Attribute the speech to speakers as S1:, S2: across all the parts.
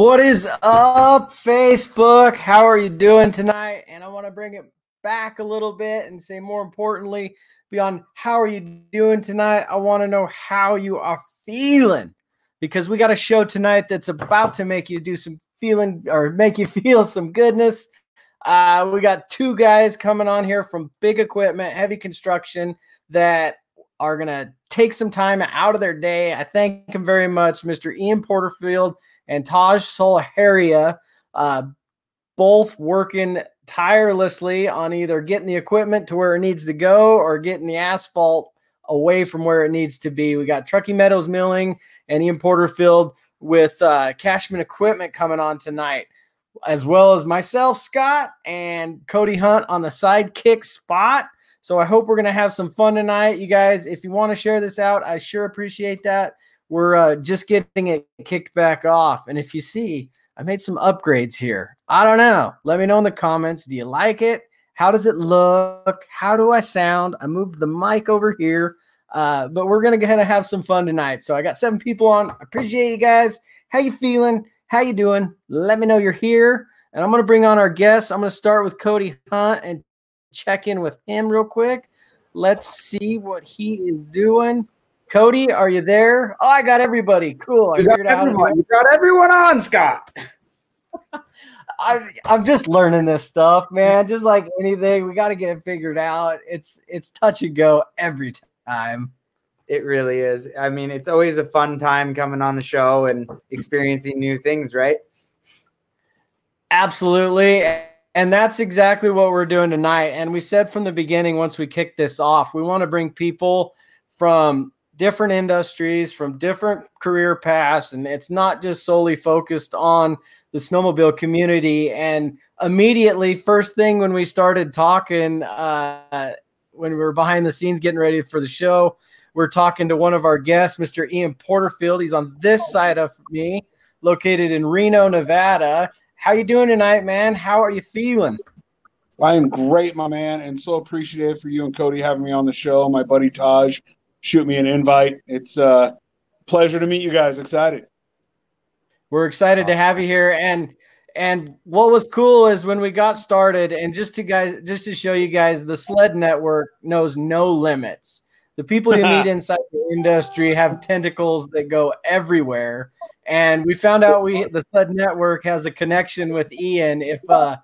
S1: What is up, Facebook? How are you doing tonight? And I want to bring it back a little bit and say, more importantly, beyond how are you doing tonight, I want to know how you are feeling because we got a show tonight that's about to make you do some feeling or make you feel some goodness. Uh, we got two guys coming on here from big equipment, heavy construction that are going to take some time out of their day. I thank him very much, Mr. Ian Porterfield and Taj Solaharia, uh, both working tirelessly on either getting the equipment to where it needs to go or getting the asphalt away from where it needs to be. We got Truckee Meadows Milling and Ian Porterfield with uh, Cashman Equipment coming on tonight, as well as myself, Scott, and Cody Hunt on the sidekick spot. So I hope we're going to have some fun tonight. You guys, if you want to share this out, I sure appreciate that we're uh, just getting it kicked back off. And if you see, I made some upgrades here. I don't know. Let me know in the comments. Do you like it? How does it look? How do I sound? I moved the mic over here. Uh, but we're gonna kind of have some fun tonight. So I got seven people on. I appreciate you guys. How you feeling? How you doing? Let me know you're here. And I'm gonna bring on our guests. I'm gonna start with Cody Hunt and check in with him real quick. Let's see what he is doing. Cody, are you there? Oh, I got everybody. Cool. I
S2: you, got everyone. you got everyone on, Scott.
S1: I, I'm just learning this stuff, man. Just like anything, we got to get it figured out. It's it's touch and go every time.
S2: It really is. I mean, it's always a fun time coming on the show and experiencing new things, right?
S1: Absolutely. And that's exactly what we're doing tonight. And we said from the beginning, once we kick this off, we want to bring people from different industries from different career paths and it's not just solely focused on the snowmobile community. And immediately first thing when we started talking uh, when we were behind the scenes getting ready for the show we're talking to one of our guests mr ian porterfield. He's on this side of me located in reno nevada. How you doing tonight man? How are you feeling?
S3: I am great, my man, and so appreciative for you and Cody having me on the show. My buddy Taj shoot me an invite. It's a pleasure to meet you guys. Excited.
S1: We're excited to have you here. And and what was cool is when we got started, and just to guys, just to show you guys, the sled network knows no limits. The people you meet inside the industry have tentacles that go everywhere. And we found out we the sled network has a connection with Ian. If uh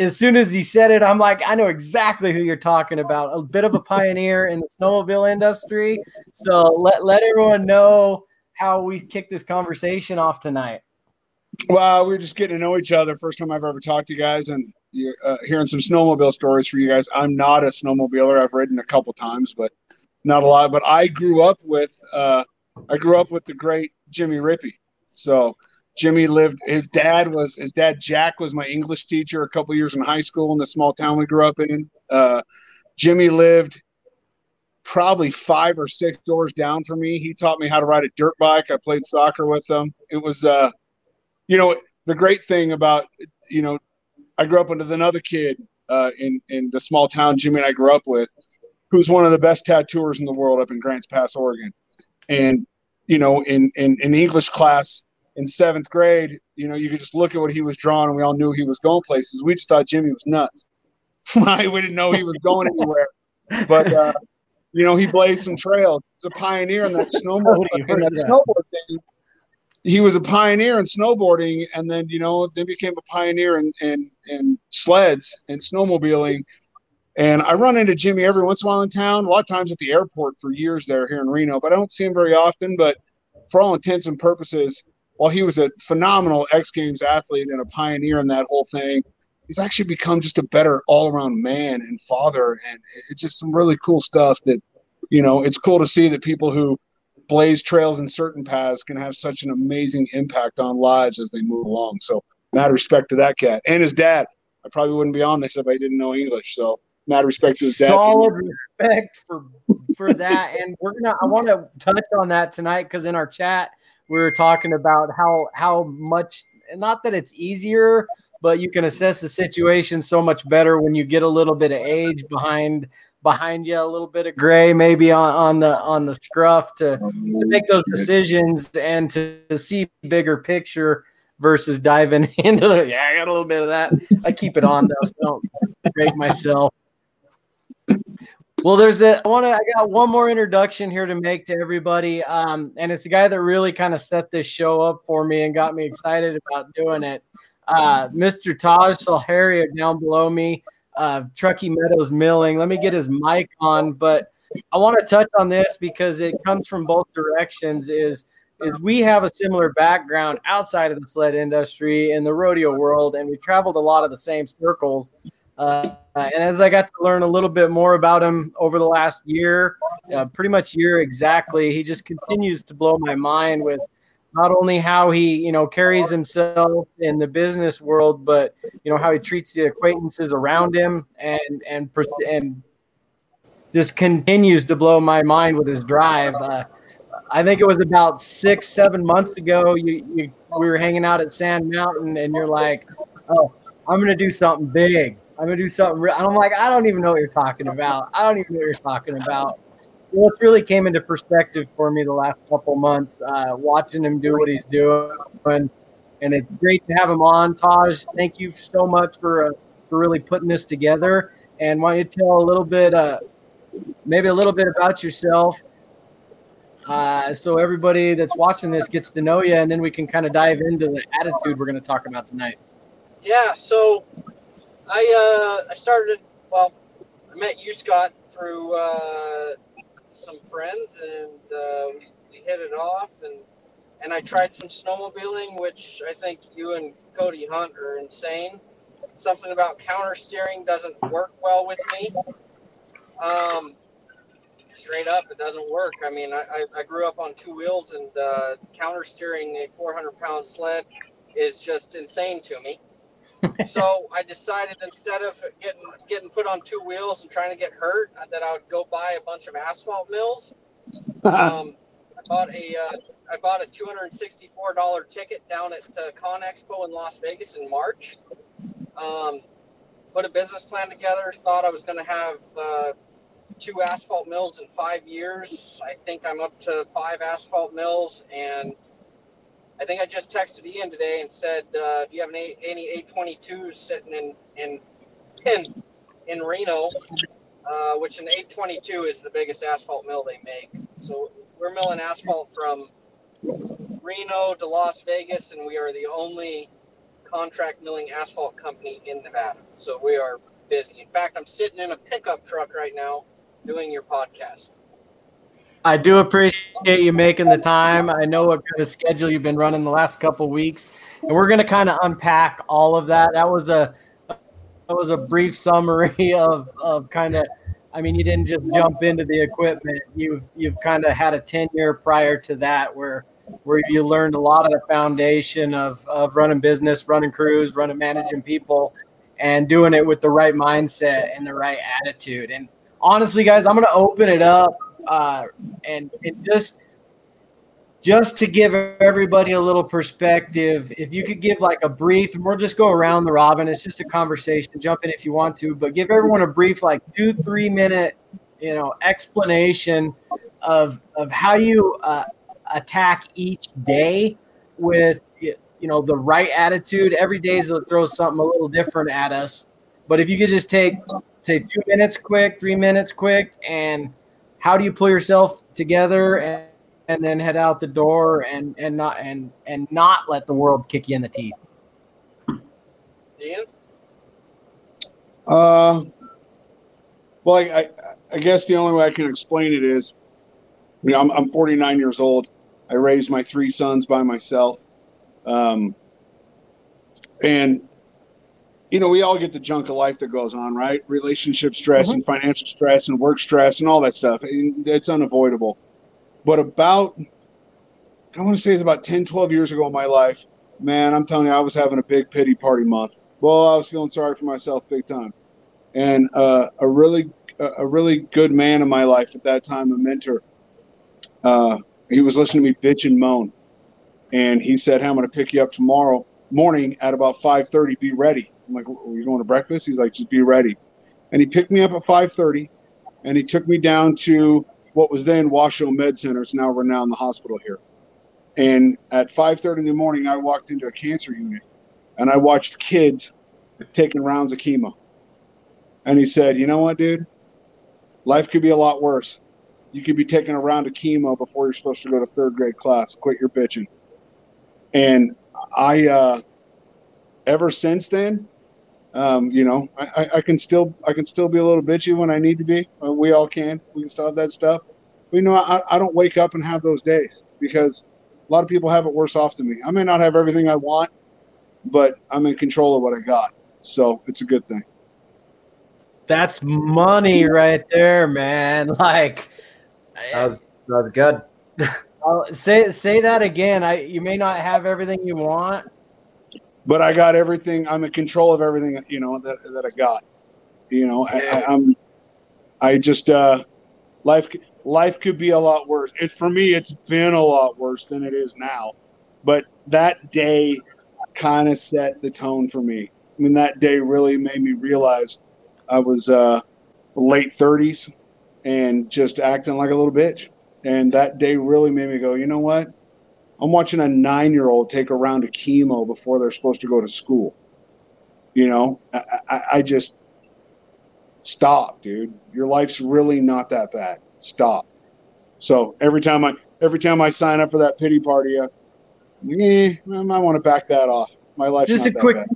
S1: as soon as he said it, I'm like, I know exactly who you're talking about. A bit of a pioneer in the snowmobile industry. So let let everyone know how we kick this conversation off tonight.
S3: Well, we are just getting to know each other. First time I've ever talked to you guys, and uh, hearing some snowmobile stories for you guys. I'm not a snowmobiler. I've ridden a couple times, but not a lot. But I grew up with uh, I grew up with the great Jimmy Rippey. So Jimmy lived. His dad was his dad. Jack was my English teacher a couple years in high school in the small town we grew up in. Uh, Jimmy lived probably five or six doors down from me. He taught me how to ride a dirt bike. I played soccer with him. It was, uh, you know, the great thing about, you know, I grew up with another kid uh, in in the small town Jimmy and I grew up with, who's one of the best tattooers in the world up in Grants Pass, Oregon, and you know, in in, in English class in seventh grade, you know, you could just look at what he was drawing, and we all knew he was going places. We just thought Jimmy was nuts. we didn't know he was going anywhere, but uh, you know, he blazed some trails. He's a pioneer in that snowboard, in that snowboard thing. He was a pioneer in snowboarding, and then you know, then became a pioneer in in, in sleds and snowmobiling. And I run into Jimmy every once in a while in town. A lot of times at the airport for years there here in Reno, but I don't see him very often. But for all intents and purposes, while he was a phenomenal X Games athlete and a pioneer in that whole thing, he's actually become just a better all around man and father. And it's just some really cool stuff that, you know, it's cool to see that people who blaze trails in certain paths can have such an amazing impact on lives as they move along. So, mad respect to that cat and his dad. I probably wouldn't be on this if I didn't know English. So, mad respect to his dad.
S1: Solid respect for for that. and we're gonna I want to touch on that tonight because in our chat we were talking about how how much not that it's easier but you can assess the situation so much better when you get a little bit of age behind behind you, a little bit of gray maybe on, on the on the scruff to, to make those decisions and to, to see bigger picture versus diving into the yeah, I got a little bit of that. I keep it on though, so don't break myself. Well, there's a I want to I got one more introduction here to make to everybody. Um, and it's a guy that really kind of set this show up for me and got me excited about doing it. Uh, Mr. Taj Salharia down below me, uh, Truckee Meadows Milling. Let me get his mic on, but I want to touch on this because it comes from both directions. Is is we have a similar background outside of the sled industry in the rodeo world, and we traveled a lot of the same circles. Uh, and as I got to learn a little bit more about him over the last year, uh, pretty much year exactly, he just continues to blow my mind with not only how he you know carries himself in the business world, but you know how he treats the acquaintances around him, and and and just continues to blow my mind with his drive. Uh, I think it was about six, seven months ago. You, you we were hanging out at Sand Mountain, and you're like, "Oh, I'm gonna do something big." I'm gonna do something real. And I'm like, I don't even know what you're talking about. I don't even know what you're talking about. What really came into perspective for me the last couple months, uh, watching him do what he's doing, and it's great to have him on. Taj, thank you so much for uh, for really putting this together. And why don't you tell a little bit, uh, maybe a little bit about yourself, uh, so everybody that's watching this gets to know you, and then we can kind of dive into the attitude we're going to talk about tonight.
S4: Yeah. So I uh, I started. Well, I met you, Scott, through uh, some friends, and uh, we, we hit it off, and and I tried some snowmobiling, which I think you and Cody Hunt are insane. Something about counter steering doesn't work well with me. Um, straight up, it doesn't work. I mean, I, I grew up on two wheels, and uh, counter steering a 400 pound sled is just insane to me so I decided instead of getting getting put on two wheels and trying to get hurt, uh, that I would go buy a bunch of asphalt mills. um, I bought a uh, I bought a two hundred and sixty four dollar ticket down at uh, Con Expo in Las Vegas in March. Um, put a business plan together. Thought I was going to have uh, two asphalt mills in five years. I think I'm up to five asphalt mills and I think I just texted Ian today and said, uh, "Do you have any any 822s sitting in in in, in Reno?" Uh, which an 822 is the biggest asphalt mill they make. So we're milling asphalt from Reno to Las Vegas, and we are the only contract milling asphalt company in Nevada. So we are busy. In fact, I'm sitting in a pickup truck right now doing your podcast.
S1: I do appreciate you making the time. I know what kind of schedule you've been running the last couple weeks, and we're going to kind of unpack all of that. That was a that was a brief summary of of kind of. I mean, you didn't just jump into the equipment. You've you've kind of had a tenure prior to that where where you learned a lot of the foundation of of running business, running crews, running managing people, and doing it with the right mindset and the right attitude. And honestly, guys, I'm going to open it up uh, and and just just to give everybody a little perspective, if you could give like a brief, and we'll just go around the robin. It's just a conversation. Jump in if you want to, but give everyone a brief, like two three minute, you know, explanation of of how you uh, attack each day with you know the right attitude. Every day is throw something a little different at us, but if you could just take say two minutes quick, three minutes quick, and how do you pull yourself together and, and then head out the door and and not and and not let the world kick you in the teeth?
S4: Ian.
S3: Uh, well, I, I, I guess the only way I can explain it is, you know, I'm, I'm 49 years old. I raised my three sons by myself. Um, and you know, we all get the junk of life that goes on, right? Relationship stress mm-hmm. and financial stress and work stress and all that stuff. It's unavoidable. But about, I want to say it's about 10, 12 years ago in my life, man, I'm telling you, I was having a big pity party month. Well, I was feeling sorry for myself big time. And uh, a really, a really good man in my life at that time, a mentor, uh, he was listening to me bitch and moan. And he said, hey, I'm going to pick you up tomorrow morning at about 5:30. Be ready. I'm like, "Are you going to breakfast?" He's like, "Just be ready." And he picked me up at 5:30, and he took me down to what was then Washoe Med Center. It's now Renown the hospital here. And at 5:30 in the morning, I walked into a cancer unit, and I watched kids taking rounds of chemo. And he said, "You know what, dude? Life could be a lot worse. You could be taking a round of chemo before you're supposed to go to third grade class. Quit your bitching." And I, uh, ever since then, um, you know, I, I can still I can still be a little bitchy when I need to be. We all can. We can still have that stuff. But you know, I, I don't wake up and have those days because a lot of people have it worse off than me. I may not have everything I want, but I'm in control of what I got. So it's a good thing.
S1: That's money right there, man. Like
S2: That was that was good.
S1: Say say that again. I you may not have everything you want,
S3: But I got everything. I'm in control of everything. You know that that I got. You know, I, I, I'm. I just uh, life life could be a lot worse. It for me, it's been a lot worse than it is now. But that day kind of set the tone for me. I mean, that day really made me realize I was uh, late 30s and just acting like a little bitch. And that day really made me go, you know what? I'm watching a nine year old take a round of chemo before they're supposed to go to school. You know, I, I, I just stop, dude. Your life's really not that bad. Stop. So every time I every time I sign up for that pity party, uh, eh, I might want to back that off. My life's
S1: just
S3: not
S1: a
S3: that
S1: quick
S3: bad.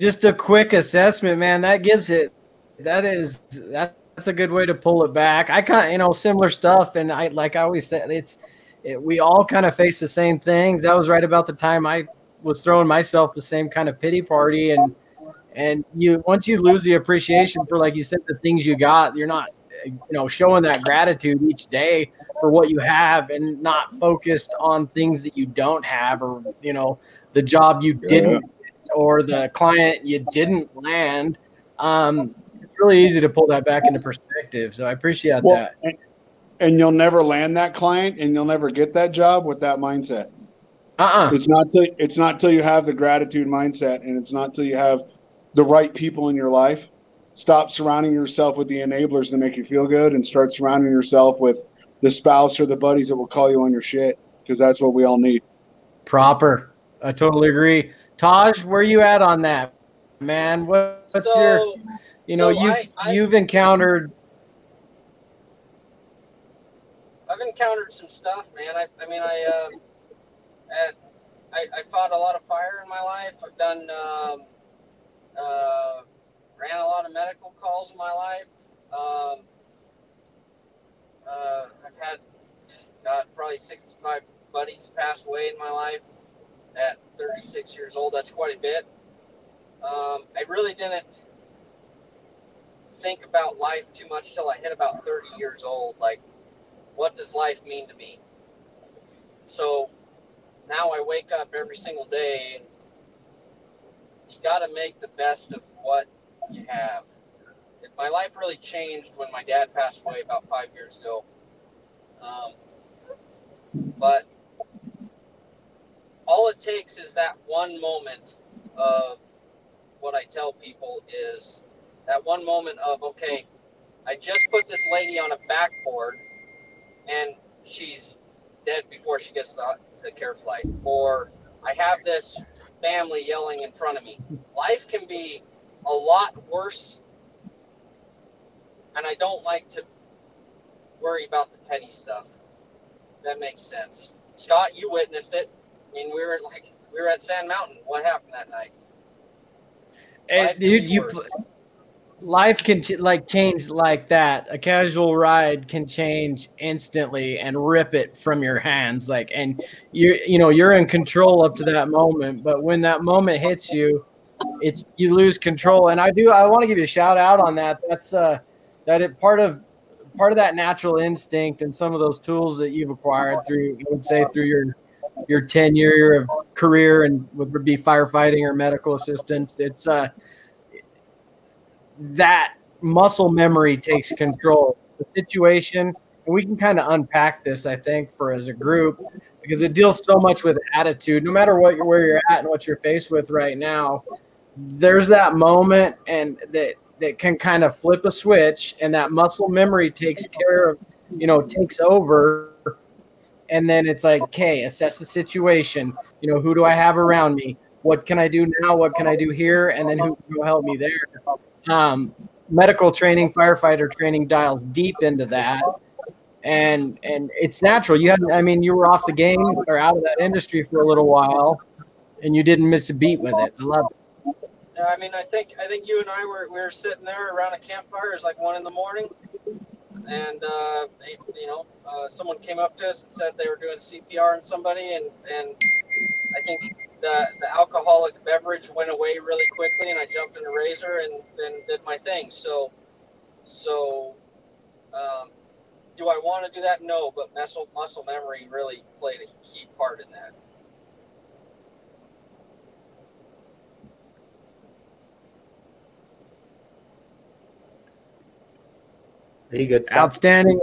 S1: just a quick assessment, man. That gives it that is that, that's a good way to pull it back. I kind of you know similar stuff, and I like I always say it's it, we all kind of face the same things. That was right about the time I was throwing myself the same kind of pity party, and and you once you lose the appreciation for like you said the things you got, you're not you know showing that gratitude each day for what you have and not focused on things that you don't have or you know the job you didn't or the client you didn't land. Um, it's really easy to pull that back into perspective so i appreciate
S3: Well,
S1: that
S3: and, and you'll never land that client, and you'll never get that job with that mindset.
S1: uh-uh
S3: It's not till it's not till you have the gratitude mindset, and it's not till you have the right people in your life. Stop surrounding yourself with the enablers that make you feel good, and start surrounding yourself with the spouse or the buddies that will call you on your shit, because that's what we all need.
S1: proper i totally agree taj where you at on that man what, what's
S4: so,
S1: your you know
S4: so
S1: you've
S4: I- I-
S1: you've encountered
S4: I've encountered some stuff, man. I, I mean, I, um, at, I, I fought a lot of fire in my life. I've done, um, uh, ran a lot of medical calls in my life. Um, uh, I've had, God, probably 65 buddies pass away in my life at 36 years old. That's quite a bit. Um, I really didn't think about life too much till I hit about 30 years old. Like, what does life mean to me? So now I wake up every single day and you got to make the best of what you have. My life really changed when my dad passed away about five years ago. Um, but all it takes is that one moment of what I tell people is that one moment of, okay, I just put this lady on a backboard and she's dead before she gets to the, to the care flight. Or I have this family yelling in front of me. Life can be a lot worse, and I don't like to worry about the petty stuff. That makes sense. Scott, you witnessed it. I mean, we were like we were at Sand Mountain. What happened that night?
S1: and you, you
S4: worse.
S1: Life can ch- like change like that. A casual ride can change instantly and rip it from your hands like and you you know you're in control up to that moment but when that moment hits you it's you lose control. And i do i want to give you a shout out on that. That's uh that it part of part of that natural instinct and some of those tools that you've acquired through i would say through your your tenure of career and would be firefighting or medical assistance it's uh that muscle memory takes control of the situation and we can kind of unpack this i think for as a group because it deals so much with attitude. No matter what you're where you're at and what you're faced with right now, there's that moment and that that can kind of flip a switch, and that muscle memory takes care of, you know, takes over. And then it's like, okay, assess the situation. You know, who do I have around me? What can I do now? What can I do here? And then who will help me there? Um, medical training, firefighter training dials deep into that and and it's natural. You had, I mean, you were off the game or out of that industry for a little while, and you didn't miss a beat with it. I love it.
S4: Yeah, I mean, I think I think you and I were we were sitting there around a campfire. It's like one in the morning, and uh, you know, uh, someone came up to us and said they were doing CPR on somebody, and and I think the the alcoholic beverage went away really quickly, and I jumped in a razor and and did my thing. So so. Um, do I want to do that? No, but muscle muscle memory really played a key part in that.
S2: Are you good? Scott?
S1: Outstanding.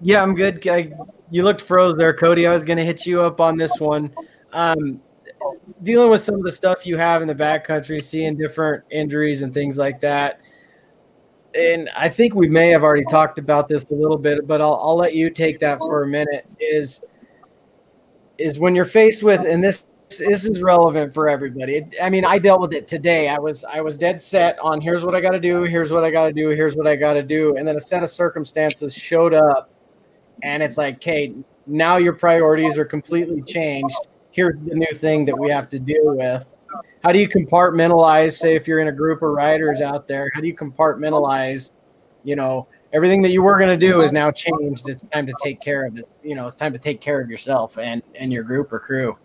S1: Yeah, I'm good. I, you looked froze there, Cody. I was going to hit you up on this one. Um, dealing with some of the stuff you have in the backcountry, seeing different injuries and things like that and I think we may have already talked about this a little bit, but I'll, I'll let you take that for a minute. Is is when you're faced with, and this this is relevant for everybody. I mean, I dealt with it today. I was I was dead set on here's what I got to do, here's what I got to do, here's what I got to do, and then a set of circumstances showed up, and it's like, okay, now your priorities are completely changed. Here's the new thing that we have to deal with. How do you compartmentalize say if you're in a group of riders out there how do you compartmentalize you know everything that you were going to do is now changed. It's time to take care of it. You know it's time to take care of yourself and and your group or crew.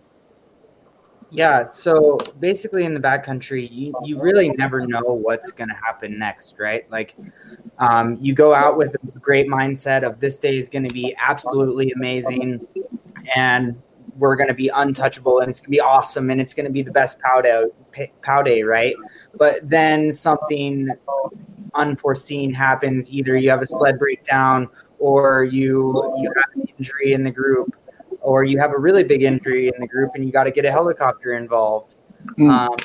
S2: Yeah so basically in the backcountry you, you really never know what's going to happen next right? Like um, you go out with a great mindset of this day is going to be absolutely amazing. And we're going to be untouchable and it's going to be awesome and it's going to be the best pow day, pow day, right? But then something unforeseen happens. Either you have a sled breakdown or you you have an injury in the group or you have a really big injury in the group and you got to get a helicopter involved. Mm. Um,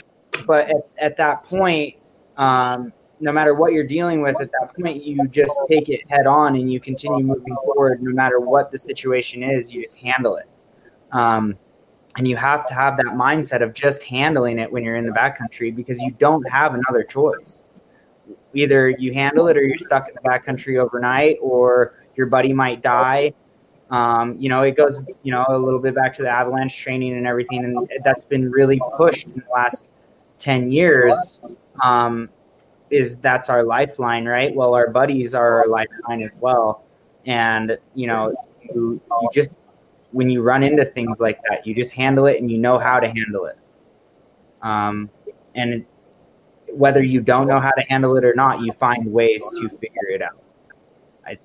S2: but at, at, that point, um, no matter what you're dealing with at that point, you just take it head on and you continue moving forward. No matter what the situation is, you just handle it. Um, and you have to have that mindset of just handling it when you're in the backcountry because you don't have another choice. Either you handle it or you're stuck in the backcountry overnight or your buddy might die. Um, you know, it goes, you know, a little bit back to the avalanche training and everything. And that's been really pushed in the last 10 years. Um, is that's our lifeline, right? Well, our buddies are our lifeline as well. And, you know, you, you just when you run into things like that, you just handle it and you know how to handle it. Um, and whether you don't know how to handle it or not, you find ways to figure it out. I,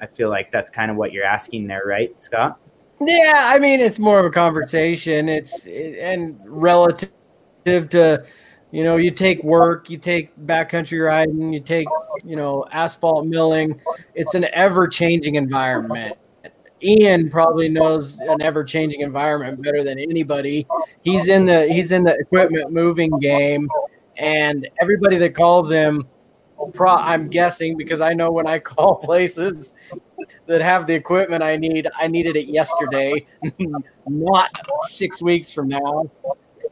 S2: I feel like that's kind of what you're asking there, right, Scott?
S1: Yeah, I mean, it's more of a conversation. It's and relative to, you know, you take work, you take backcountry riding, you take, you know, asphalt milling. It's an ever changing environment Ian probably knows an ever-changing environment better than anybody. He's in the he's in the equipment moving game, and everybody that calls him, pro, I'm guessing because I know when I call places that have the equipment I need, I needed it yesterday, not six weeks from now.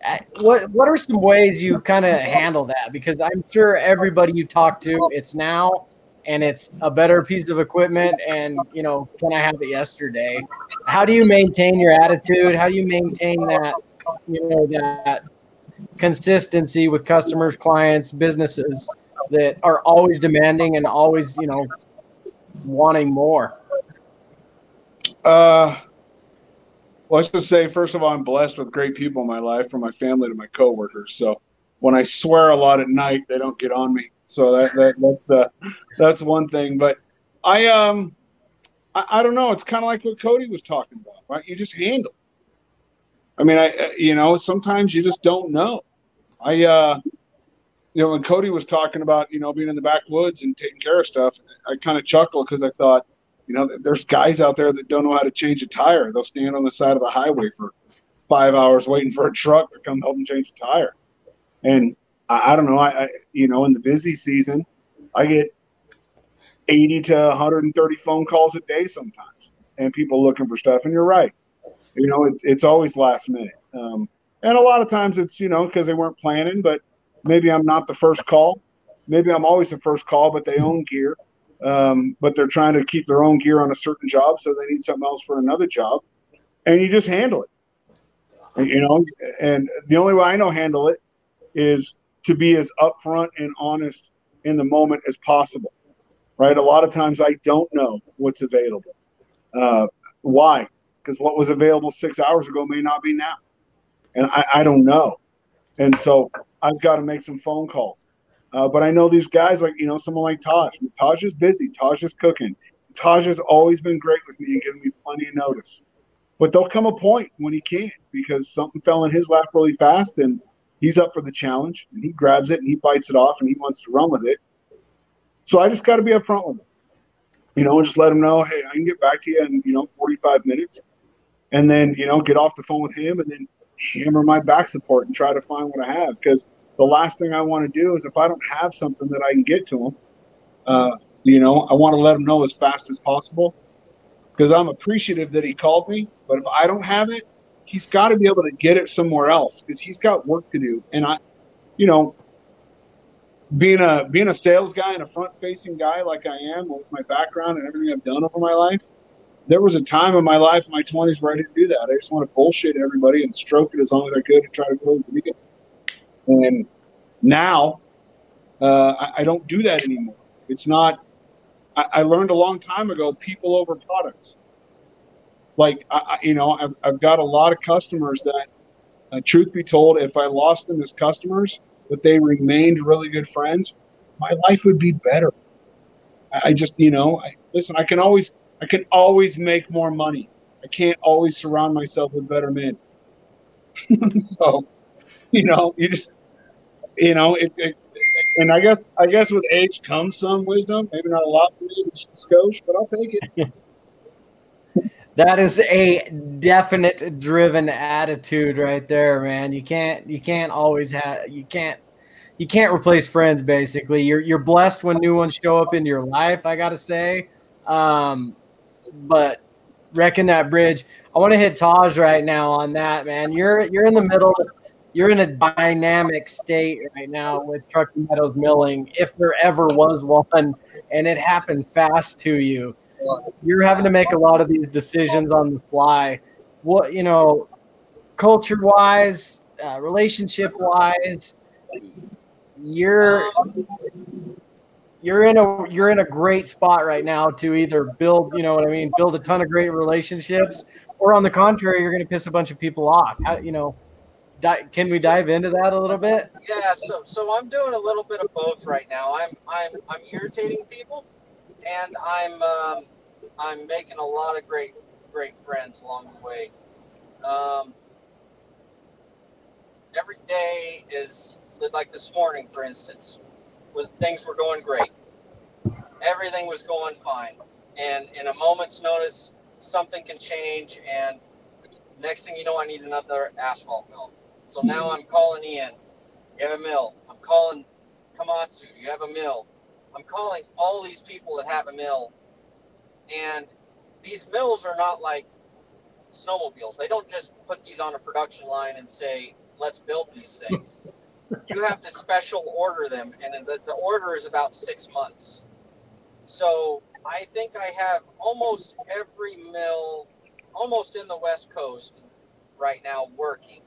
S1: Uh, what what are some ways you kind of handle that? Because I'm sure everybody you talk to, it's now and it's a better piece of equipment and you know can i have it yesterday? How do you maintain your attitude? How do you maintain that you know that consistency with customers clients businesses that are always demanding and always you know wanting more?
S3: Uh let's just say first of all i'm blessed with great people in my life from my family to my coworkers. So when i swear a lot at night they don't get on me so that, that that's the that's one thing. But I um I, I don't know. It's kind of like what Cody was talking about, right? You just handle. I mean, I you know sometimes you just don't know. I uh you know when Cody was talking about you know being in the backwoods and taking care of stuff, I kind of chuckled because I thought You know, there's guys out there that don't know how to change a tire. They'll stand on the side of the highway for five hours waiting for a truck to come help them change a tire. And I, I don't know. I, I, you know, in the busy season, I get 80 to 130 phone calls a day sometimes, and people looking for stuff. And you're right. You know, it's it's always last minute. Um, and a lot of times it's you know because they weren't planning, but maybe I'm not the first call. Maybe I'm always the first call, but they own gear. Um, but they're trying to keep their own gear on a certain job, so they need something else for another job, and you just handle it. You know, and the only way I know handle it is to be as upfront and honest in the moment as possible. Right? A lot of times I don't know what's available. Uh, why? Because what was available six hours ago may not be now, and I, I don't know. And so I've got to make some phone calls. Uh, but I know these guys, like you know, someone like Taj. Taj is busy. Taj is cooking. Taj has always been great with me and giving me plenty of notice. But there'll come a point when he can't because something fell in his lap really fast, and he's up for the challenge, and he grabs it and he bites it off, and he wants to run with it. So I just got to be upfront with him, you know, and just let him know, hey, I can get back to you in you know 45 minutes, and then you know get off the phone with him, and then hammer my back support and try to find what I have because the last thing I want to do is if I don't have something that I can get to him, uh, you know, I want to let him know as fast as possible because I'm appreciative that he called me. But if I don't have it, he's got to be able to get it somewhere else because he's got work to do. And I, you know, being a being a sales guy and a front facing guy like I am with my background and everything I've done over my life, there was a time in my life in my 20s where I didn't do that. I just want to bullshit everybody and stroke it as long as I could and try to close the deal. And now uh, I, I, don't do that anymore. It's not, I, I, learned a long time ago people over products. Like, I, you know, I've, I've got a lot of customers that, uh, truth be told, if I lost them as customers, but they remained really good friends, my life would be better. I just, you know, I, listen, I can always, I can always make more money. I can't always surround myself with better men. so, you know, you just you know, it, it, and I guess I guess with age comes some wisdom. Maybe not a lot for me, but I'll take it.
S1: that is a definite driven attitude right there, man. You can't you can't always have you can't you can't replace friends. Basically, you're you're blessed when new ones show up in your life. I gotta say, um, but wrecking that bridge. I want to hit Taj right now on that, man. You're you're in the middle you're in a dynamic state right now with Truckee Meadows Milling, if there ever was one, and it happened fast to you. You're having to make a lot of these decisions on the fly. What you know, culture wise, uh, relationship wise, you're you're in a you're in a great spot right now to either build, you know what I mean, build a ton of great relationships, or on the contrary, you're going to piss a bunch of people off. How, you know di- can we dive into that a little bit?
S4: Yeah, so so I'm doing a little bit of both right now. I'm I'm I'm irritating people, and I'm um, I'm making a lot of great great friends along the way. Um, every day is like this morning, for instance, was things were going great. Everything was going fine, and in a moment's notice, something can change, and next thing you know, I need another asphalt mill. So now I'm calling Ian. You have a mill. I'm calling Komatsu. You have a mill. I'm calling all these people that have a mill. And these mills are not like snowmobiles. They don't just put these on a production line and say, let's build these things. you have to special order them, and the, the order is about six months. So I think I have almost every mill, almost in the West Coast right now working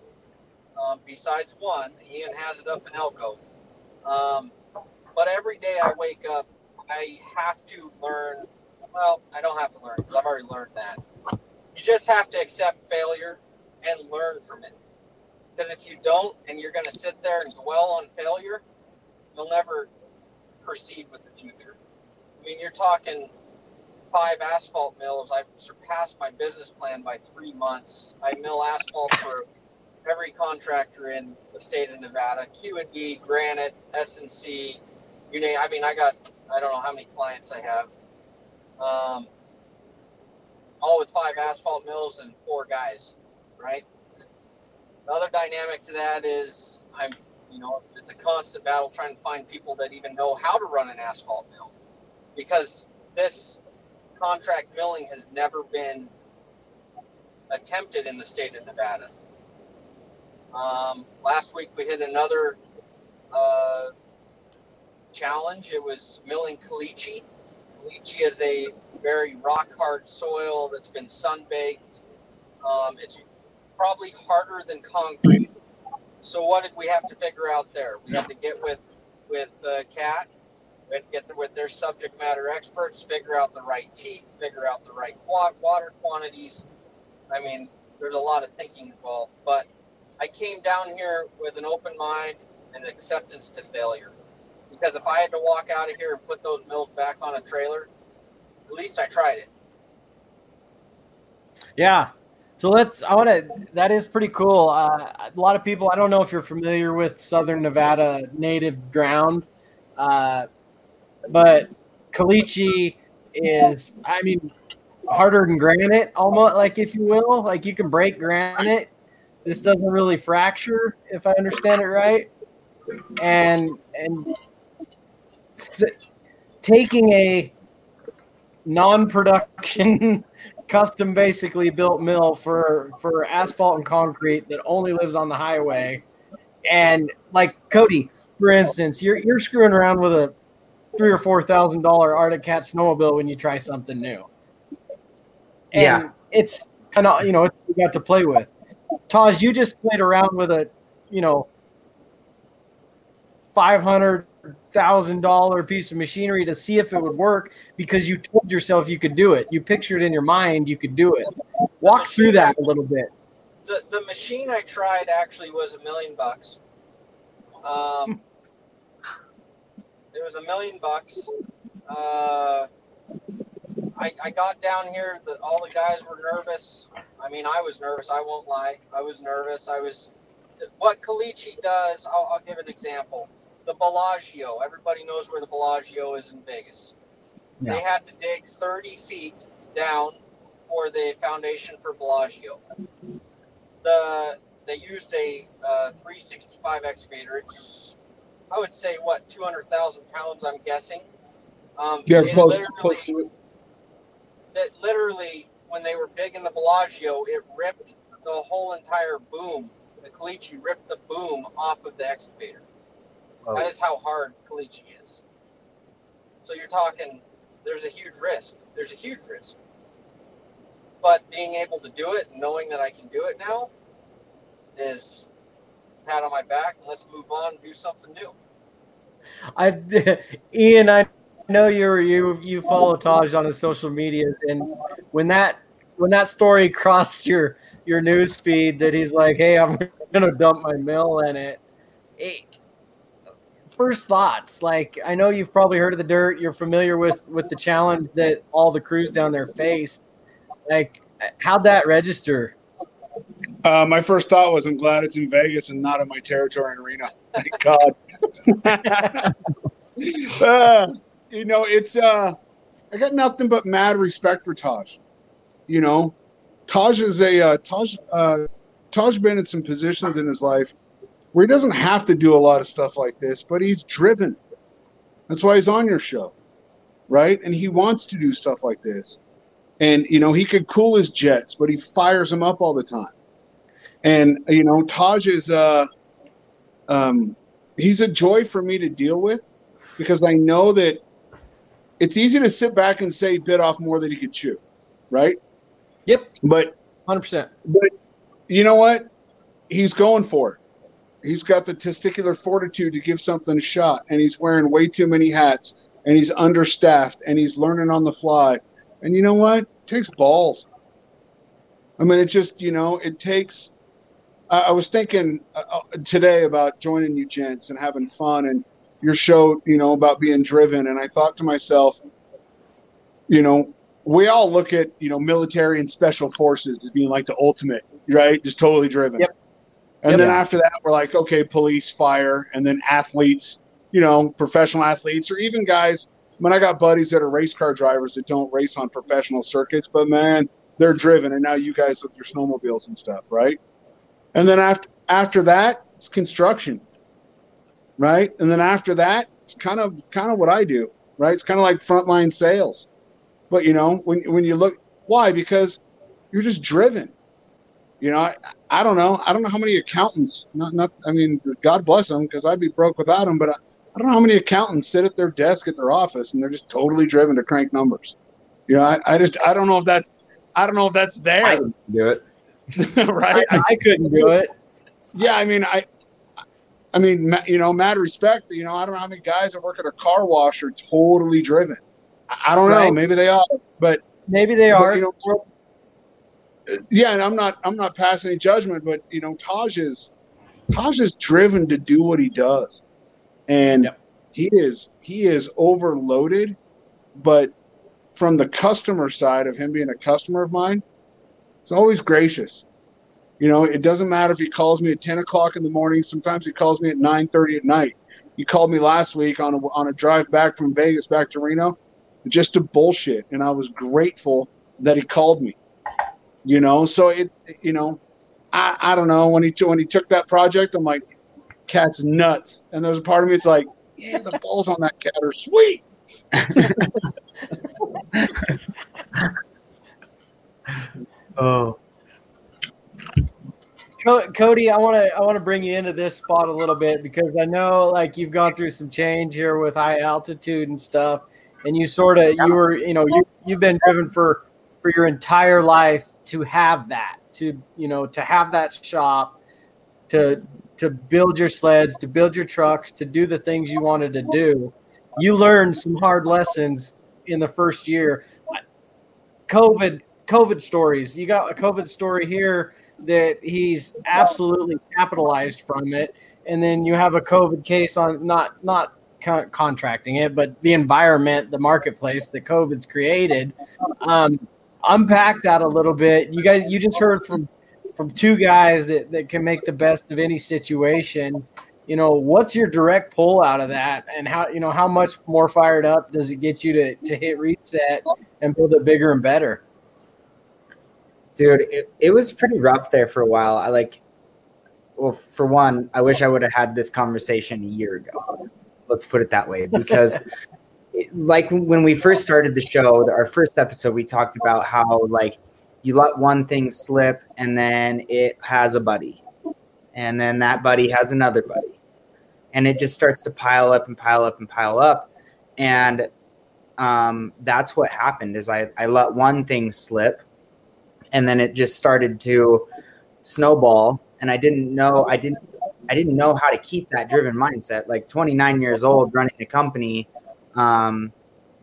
S4: um, besides one. Ian has it up in Elko. Um, but every day I wake up, I have to learn. Well, I don't have to learn because I've already learned that. You just have to accept failure and learn from it. Because if you don't, and you're going to sit there and dwell on failure, you'll never proceed with the future. I mean, you're talking five asphalt mills. I've surpassed my business plan by three months. I mill asphalt for every contractor in the state of Nevada, Q and D, Granite, S and C, you name. I mean, I got I don't know how many clients I have, um, all with five asphalt mills and four guys, right? The other dynamic to that is I'm, you know, it's a constant battle trying to find people that even know how to run an asphalt mill because this contract milling has never been attempted in the state of Nevada. Um, last week we hit another uh, challenge. It was milling caliche. Caliche is a very rock hard soil that's been sun baked. Um, it's probably harder than concrete. So what did we have to figure out there? We had to get with with uh, CAT. We had to get with their subject matter experts, figure out the right teeth, figure out the right water quantities. I mean, there's a lot of thinking involved, but I came down here with an open mind and acceptance to failure. Because if I had to walk out of here and put those mills back on a trailer, at least I tried it.
S1: Yeah. So let's, I want to, that is pretty cool. Uh, a lot of people, I don't know if you're familiar with Southern Nevada native ground, uh, but caliche is, I mean, harder than granite, almost like, if you will. Like you can break granite. This doesn't really fracture, if I understand it right. And, and taking a non-production custom basically built mill for for asphalt and concrete that only lives on the highway. And like cody for instance you're you're screwing around with a three or four thousand dollar arctic cat snowmobile when you try something new. And yeah. it's kind of you know you got to play with. Taj you just played around with a you know 500 thousand dollar piece of machinery to see if it would work because you told yourself you could do it. You pictured in your mind you could do it. Walk through that a little bit.
S4: The the machine I tried actually was a million bucks. Um, it was a million bucks. Uh, I, I got down here. The, all the guys were nervous. I mean, I was nervous. I won't lie. I was nervous. I was. What Caliche does, I'll, I'll give an example the Bellagio. Everybody knows where the Bellagio is in Vegas. Yeah. They had to dig 30 feet down for the foundation for Bellagio. The they used a uh, 365 excavator. It's I would say what 200,000 pounds. I'm guessing.
S3: Um, yeah, close, close to it.
S4: That literally, when they were digging the Bellagio, it ripped the whole entire boom. The caliche ripped the boom off of the excavator. Oh. That is how hard caliche is. So you're talking, there's a huge risk. There's a huge risk. But being able to do it, knowing that I can do it now, is pat on my back and let's move on and do something new.
S1: I, Ian, I know you you you follow Taj on his social medias, and when that when that story crossed your your news feed that he's like, "Hey, I'm gonna dump my mill in it," it first thoughts? Like, I know you've probably heard of the dirt. You're familiar with with the challenge that all the crews down there faced. Like, how'd that register?
S3: Uh, my first thought was, I'm glad it's in Vegas and not in my territory in Reno. Thank God. uh, you know, it's uh, I got nothing but mad respect for Taj. You know, Taj is a uh, Taj. Uh, Taj been in some positions in his life where he doesn't have to do a lot of stuff like this, but he's driven. That's why he's on your show, right? And he wants to do stuff like this. And, you know, he could cool his jets, but he fires them up all the time. And, you know, Taj is, uh, um, he's a joy for me to deal with because I know that it's easy to sit back and say bit off more than he could chew, right?
S1: Yep.
S3: But
S1: 100%.
S3: But you know what? He's going for it he's got the testicular fortitude to give something a shot, and he's wearing way too many hats, and he's understaffed, and he's learning on the fly. And you know what? It takes balls. I mean, it just you know, it takes. I, I was thinking uh, uh, today about joining you gents and having fun, and your show, you know, about being driven, and I thought to myself, you know, we all look at you know military and special forces as being like the ultimate, right? Just totally driven.
S1: Yep.
S3: And then after that, we're like, okay, police, fire, and then athletes, you know, professional athletes, or even guys. I mean, I got buddies that are race car drivers that don't race on professional circuits, but man, they're driven, and now you guys with your snowmobiles and stuff, right? And then after after that, it's construction, right? And then after that, it's kind of kind of what I do, right? It's kind of like frontline sales, but you know when when you look why because you're just driven. You know, I, I don't know. I don't know how many accountants. Not not. I mean, God bless them because I'd be broke without them. But I, I don't know how many accountants sit at their desk at their office and they're just totally driven to crank numbers. You know, I, I just I don't know if that's I don't know if that's there.
S2: I can do it.
S3: right?
S1: I, I couldn't do it.
S3: Yeah, I mean, I, I mean, you know, mad respect. You know, I don't know how many guys that work at a car wash are totally driven. I, I don't know.
S1: Right.
S3: Maybe they are, but
S1: Maybe they
S3: but,
S1: are.
S3: you know, yeah, and I'm not I'm not passing any judgment, but you know, Taj is Taj is driven to do what he does, and
S1: Yep.
S3: he is he is overloaded. But from the customer side of him being a customer of mine, it's always gracious. You know, it doesn't matter if he calls me at 10 o'clock in the morning. Sometimes he calls me at 9:30 at night. He called me last week on a, on a drive back from Vegas back to Reno, just to bullshit, and I was grateful that he called me. You know, so it, you know, I, I don't know when he when he took that project, I'm like, cat's nuts, and there's a part of me it's like, yeah, the balls on that cat are sweet.
S2: Oh,
S1: Cody, I want to I want to bring you into this spot a little bit because I know like you've gone through some change here with high altitude and stuff, and you sort of you were you know you you've been driven for for your entire life to have that to you know to have that shop to to build your sleds to build your trucks to do the things you wanted to do. You learned some hard lessons in the first year. COVID COVID stories. You got a COVID story here that he's absolutely capitalized from it, and then you have a COVID case on not not con- contracting it, but the environment, the marketplace that COVID's created. Um, unpack that a little bit. You guys, you just heard from from two guys that, that can make the best of any situation. You know, what's your direct pull out of that, and how you know how much more fired up does it get you to to hit reset and build it bigger and better?
S2: dude, it, it was pretty rough there for a while. I like, well, for one, I wish I would have had this conversation a year ago. Let's put it that way, because like when we first started the show, our first episode, we talked about how like you let one thing slip and then it has a buddy, and then that buddy has another buddy, and it just starts to pile up and pile up and pile up, and um, that's what happened. Is I I let one thing slip and then it just started to snowball. And i didn't know i didn't i didn't know how to keep that driven mindset. Like 29 years old running a company um,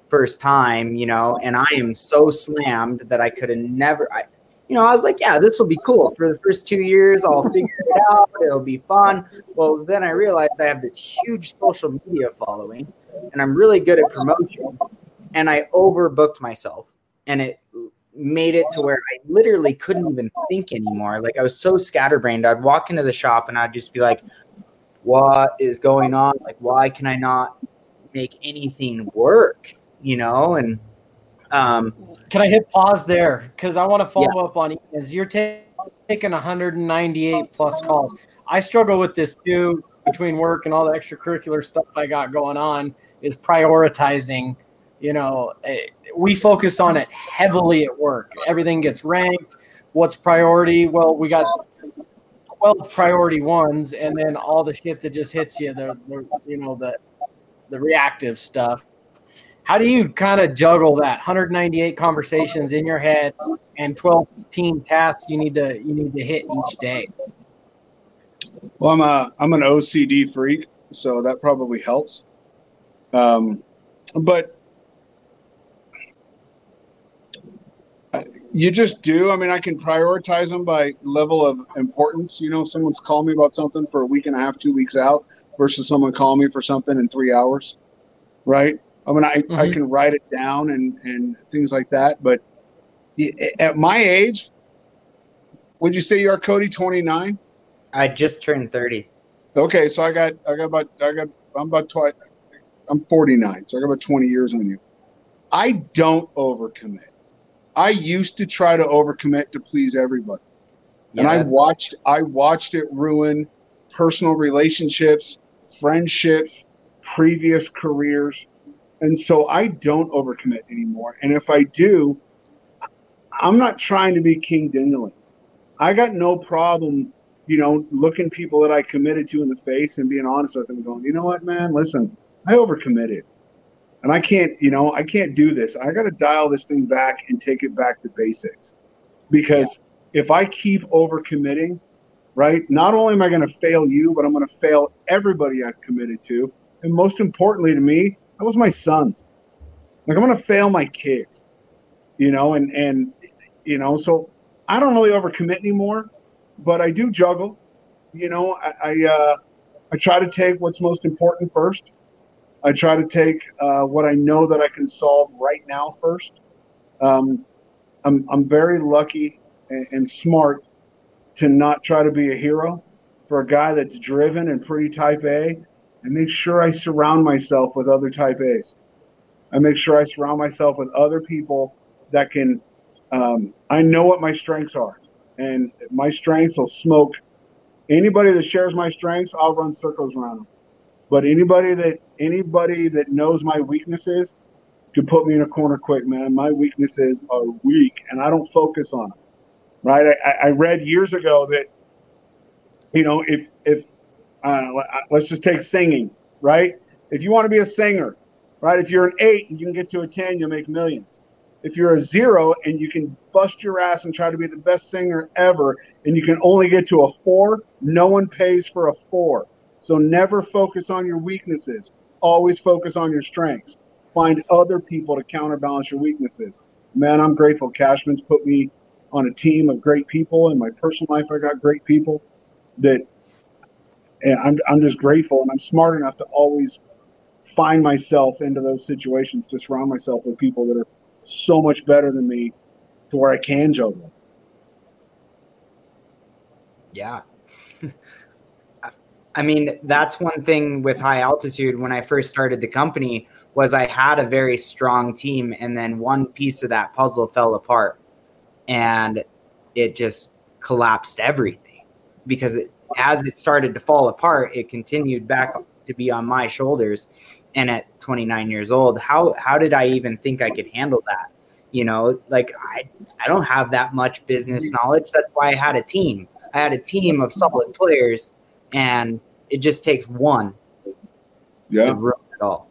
S2: first time you know and i am so slammed that i could have never i you know i was like yeah this will be cool for the first two years i'll figure it out it'll be fun well then i realized i have this huge social media following and i'm really good at promotion and i overbooked myself and it made it to where I literally couldn't even think anymore. Like I was so scatterbrained. I'd walk into the shop and I'd just be like, what is going on? Like, why can I not make anything work? You know? And um
S1: Can I hit pause there? Because I want to follow up on Ian's. You're ta- taking 198 plus calls. I struggle with this too between work and all the extracurricular stuff I got going on is prioritizing. You know, eh, we focus on it heavily at work. Everything gets ranked. What's priority? Well, we got 12 priority ones, and then all the shit that just hits you, the, the you know, the the reactive stuff. How do you kind of juggle that 198 conversations in your head and 12 team tasks you need to you need to hit each day?
S3: Well, I'm a I'm an OCD freak, so that probably helps. Um, but you just do. I mean, I can prioritize them by level of importance. You know, someone's calling me about something for a week and a half, two weeks out, versus someone calling me for something in three hours, right? I mean, I, I
S1: Mhm.
S3: can write it down and and things like that. But at my age, would you say you are Cody twenty nine?
S2: I just turned 30.
S3: Okay, so I got I got about I got I'm about twice I'm 49, so I got about 20 years on you. I don't overcommit. I used to try to overcommit to please everybody.
S2: Yeah,
S3: and I
S2: that's-
S3: watched I watched it ruin personal relationships, friendships, previous careers. And so I don't overcommit anymore. And if I do, I'm not trying to be King Dingaling. I got no problem, you know, looking people that I committed to in the face and being honest with them, going, you know what, man, listen, I overcommitted. And I can't, you know, I can't do this. I got to dial this thing back and take it back to basics. Because if I keep overcommitting, right, not only am I going to fail you, but I'm going to fail everybody I've committed to. And most importantly to me, that was my sons. Like I'm going to fail my kids, you know, and, and, you know, so I don't really overcommit anymore, but I do juggle. You know, I, I, uh, I try to take what's most important first. I try to take uh, what I know that I can solve right now first. Um, I'm, I'm very lucky and, and smart to not try to be a hero for a guy that's driven and pretty type A and make sure I surround myself with other type A's. I make sure I surround myself with other people that can, um, I know what my strengths are and my strengths will smoke anybody that shares my strengths. I'll run circles around them. But anybody that anybody that knows my weaknesses can put me in a corner quick, man. My weaknesses are weak, and I don't focus on them. Right? I, I read years ago that you know if if uh, let's just take singing, right? If you want to be a singer, right? If you're an eight and you can get to a ten, you'll make millions. If you're a zero and you can bust your ass and try to be the best singer ever, and you can only get to a four, no one pays for a four. So never focus on your weaknesses. Always focus on your strengths. Find other people to counterbalance your weaknesses. Man, I'm grateful. Cashman's put me on a team of great people. In my personal life, I got great people that, and I'm, I'm just grateful. And I'm smart enough to always find myself into those situations to surround myself with people that are so much better than me to where I can juggle.
S2: Yeah. I mean, that's one thing with high altitude. When I first started the company, was I had a very strong team, and then one piece of that puzzle fell apart, and it just collapsed everything because it, as it started to fall apart, it continued back to be on my shoulders. And at 29 years old, how how did I even think I could handle that? You know, like I I don't have that much business mm-hmm. knowledge. That's why I had a team. I had a team of mm-hmm. solid players, and it just takes one to ruin it all.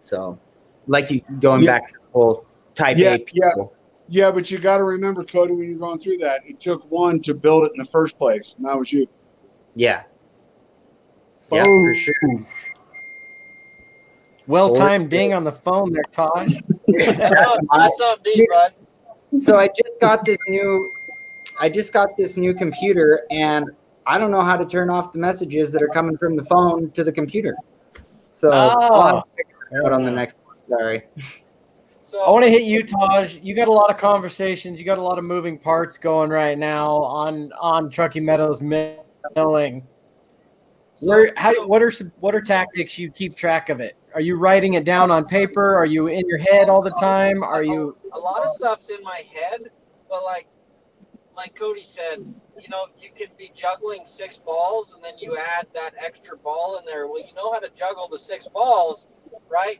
S2: So, like you going
S3: Yeah.
S2: back to the whole type
S3: Yeah,
S2: A people.
S3: Yeah, but you got to remember, Cody, when you're going through that, it took one to build it in the first place, and that was you.
S2: Yeah. Yeah, for
S1: Oh.
S2: sure.
S1: Well timed ding on the phone there, Taj.
S4: That's not deep, bud.
S2: So I just got this new I just got this new computer and I don't know how to turn off the messages that are coming from the phone to the computer. So I'll
S1: Oh.
S2: have to oh. figure it out on the next one. Sorry.
S4: So
S1: I want to hit you, Taj. You got a lot of conversations. You got a lot of moving parts going right now on on Truckee Meadows milling. Where, how, what are some, what are tactics you keep track of it? Are you writing it down on paper? Are you in your head all the time? Are you?
S4: a lot of stuff's in my head, but like like Cody said, you know, you can be juggling six balls and then you add that extra ball in there. Well, you know how to juggle the six balls, right?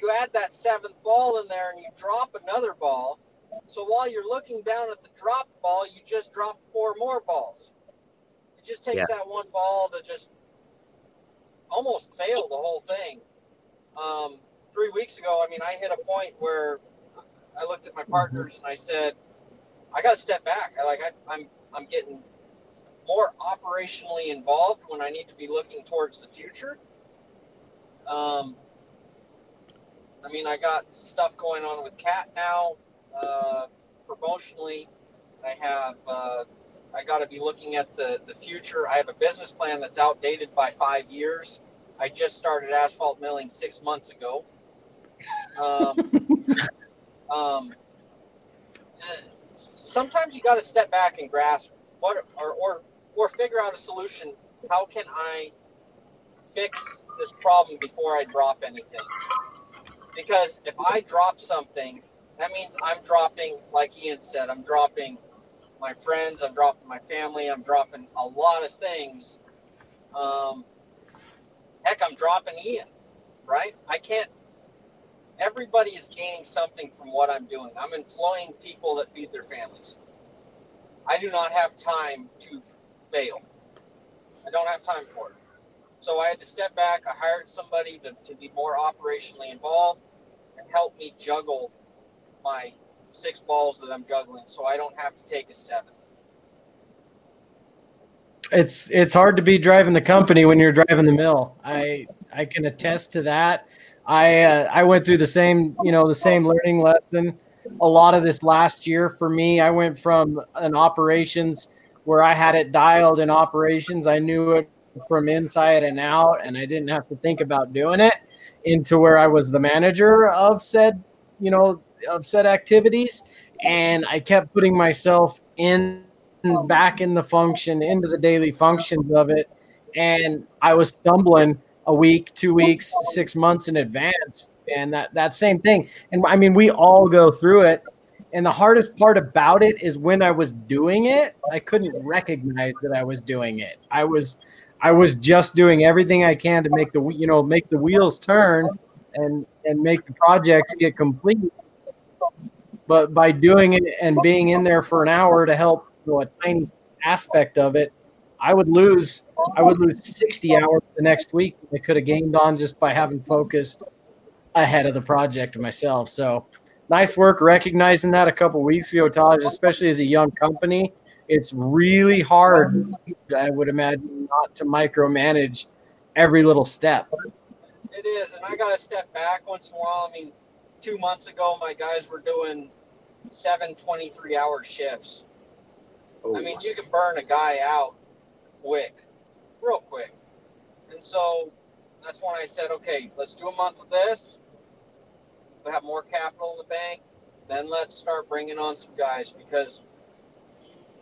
S4: You add that seventh ball in there and you drop another ball. So while you're looking down at the drop ball, you just drop four more balls. It just takes
S2: Yeah.
S4: that one ball to just almost fail the whole thing. Um, three weeks ago, I mean, I hit a point where I looked at my partners and I said, I got to step back. I like I, I'm I'm getting more operationally involved when I need to be looking towards the future. Um, I mean, I got stuff going on with Cat now, uh, promotionally. I have uh, I got to be looking at the the future. I have a business plan that's outdated by five years. I just started asphalt milling six months ago. Um, um, sometimes you got to step back and grasp what or, or or figure out a solution how can i fix this problem before i drop anything because if i drop something that means I'm dropping, like Ian said, I'm dropping my friends, I'm dropping my family, I'm dropping a lot of things. Um, heck, I'm dropping Ian, right? I can't. Everybody is gaining something from what I'm doing. I'm employing people that feed their families. I do not have time to fail. I don't have time for it. So I had to step back. I hired somebody to, to be more operationally involved and help me juggle my six balls that I'm juggling so I don't have to take a seven.
S1: It's it's hard to be driving the company when you're driving the mill. I I can attest to that. I uh, I went through the same you know the same learning lesson. A lot of this last year for me, I went from an operations where I had it dialed in operations. I knew it from inside and out, and I didn't have to think about doing it. Into where I was the manager of said you know of said activities, and I kept putting myself in back in the function into the daily functions of it, and I was stumbling a week, two weeks, six months in advance, and that that same thing. And I mean, we all go through it. And the hardest part about it is when I was doing it, I couldn't recognize that I was doing it. I was I was just doing everything I can to make the you know make the wheels turn and and make the projects get complete but by doing it and being in there for an hour to help you know, a tiny aspect of it, I would lose I would lose 60 hours the next week I could have gained on just by having focused ahead of the project myself. So nice work recognizing that a couple weeks ago, Taj, especially as a young company. It's really hard, I would imagine, not to micromanage every little step.
S4: It is, and I got to step back once in a while. I mean, two months ago, my guys were doing seven 23 hour shifts.
S2: Oh.
S4: I mean, oh. you can burn a guy out quick, real quick. And so that's when I said, okay, let's do a month of this. We'll have more capital in the bank. Then let's start bringing on some guys because you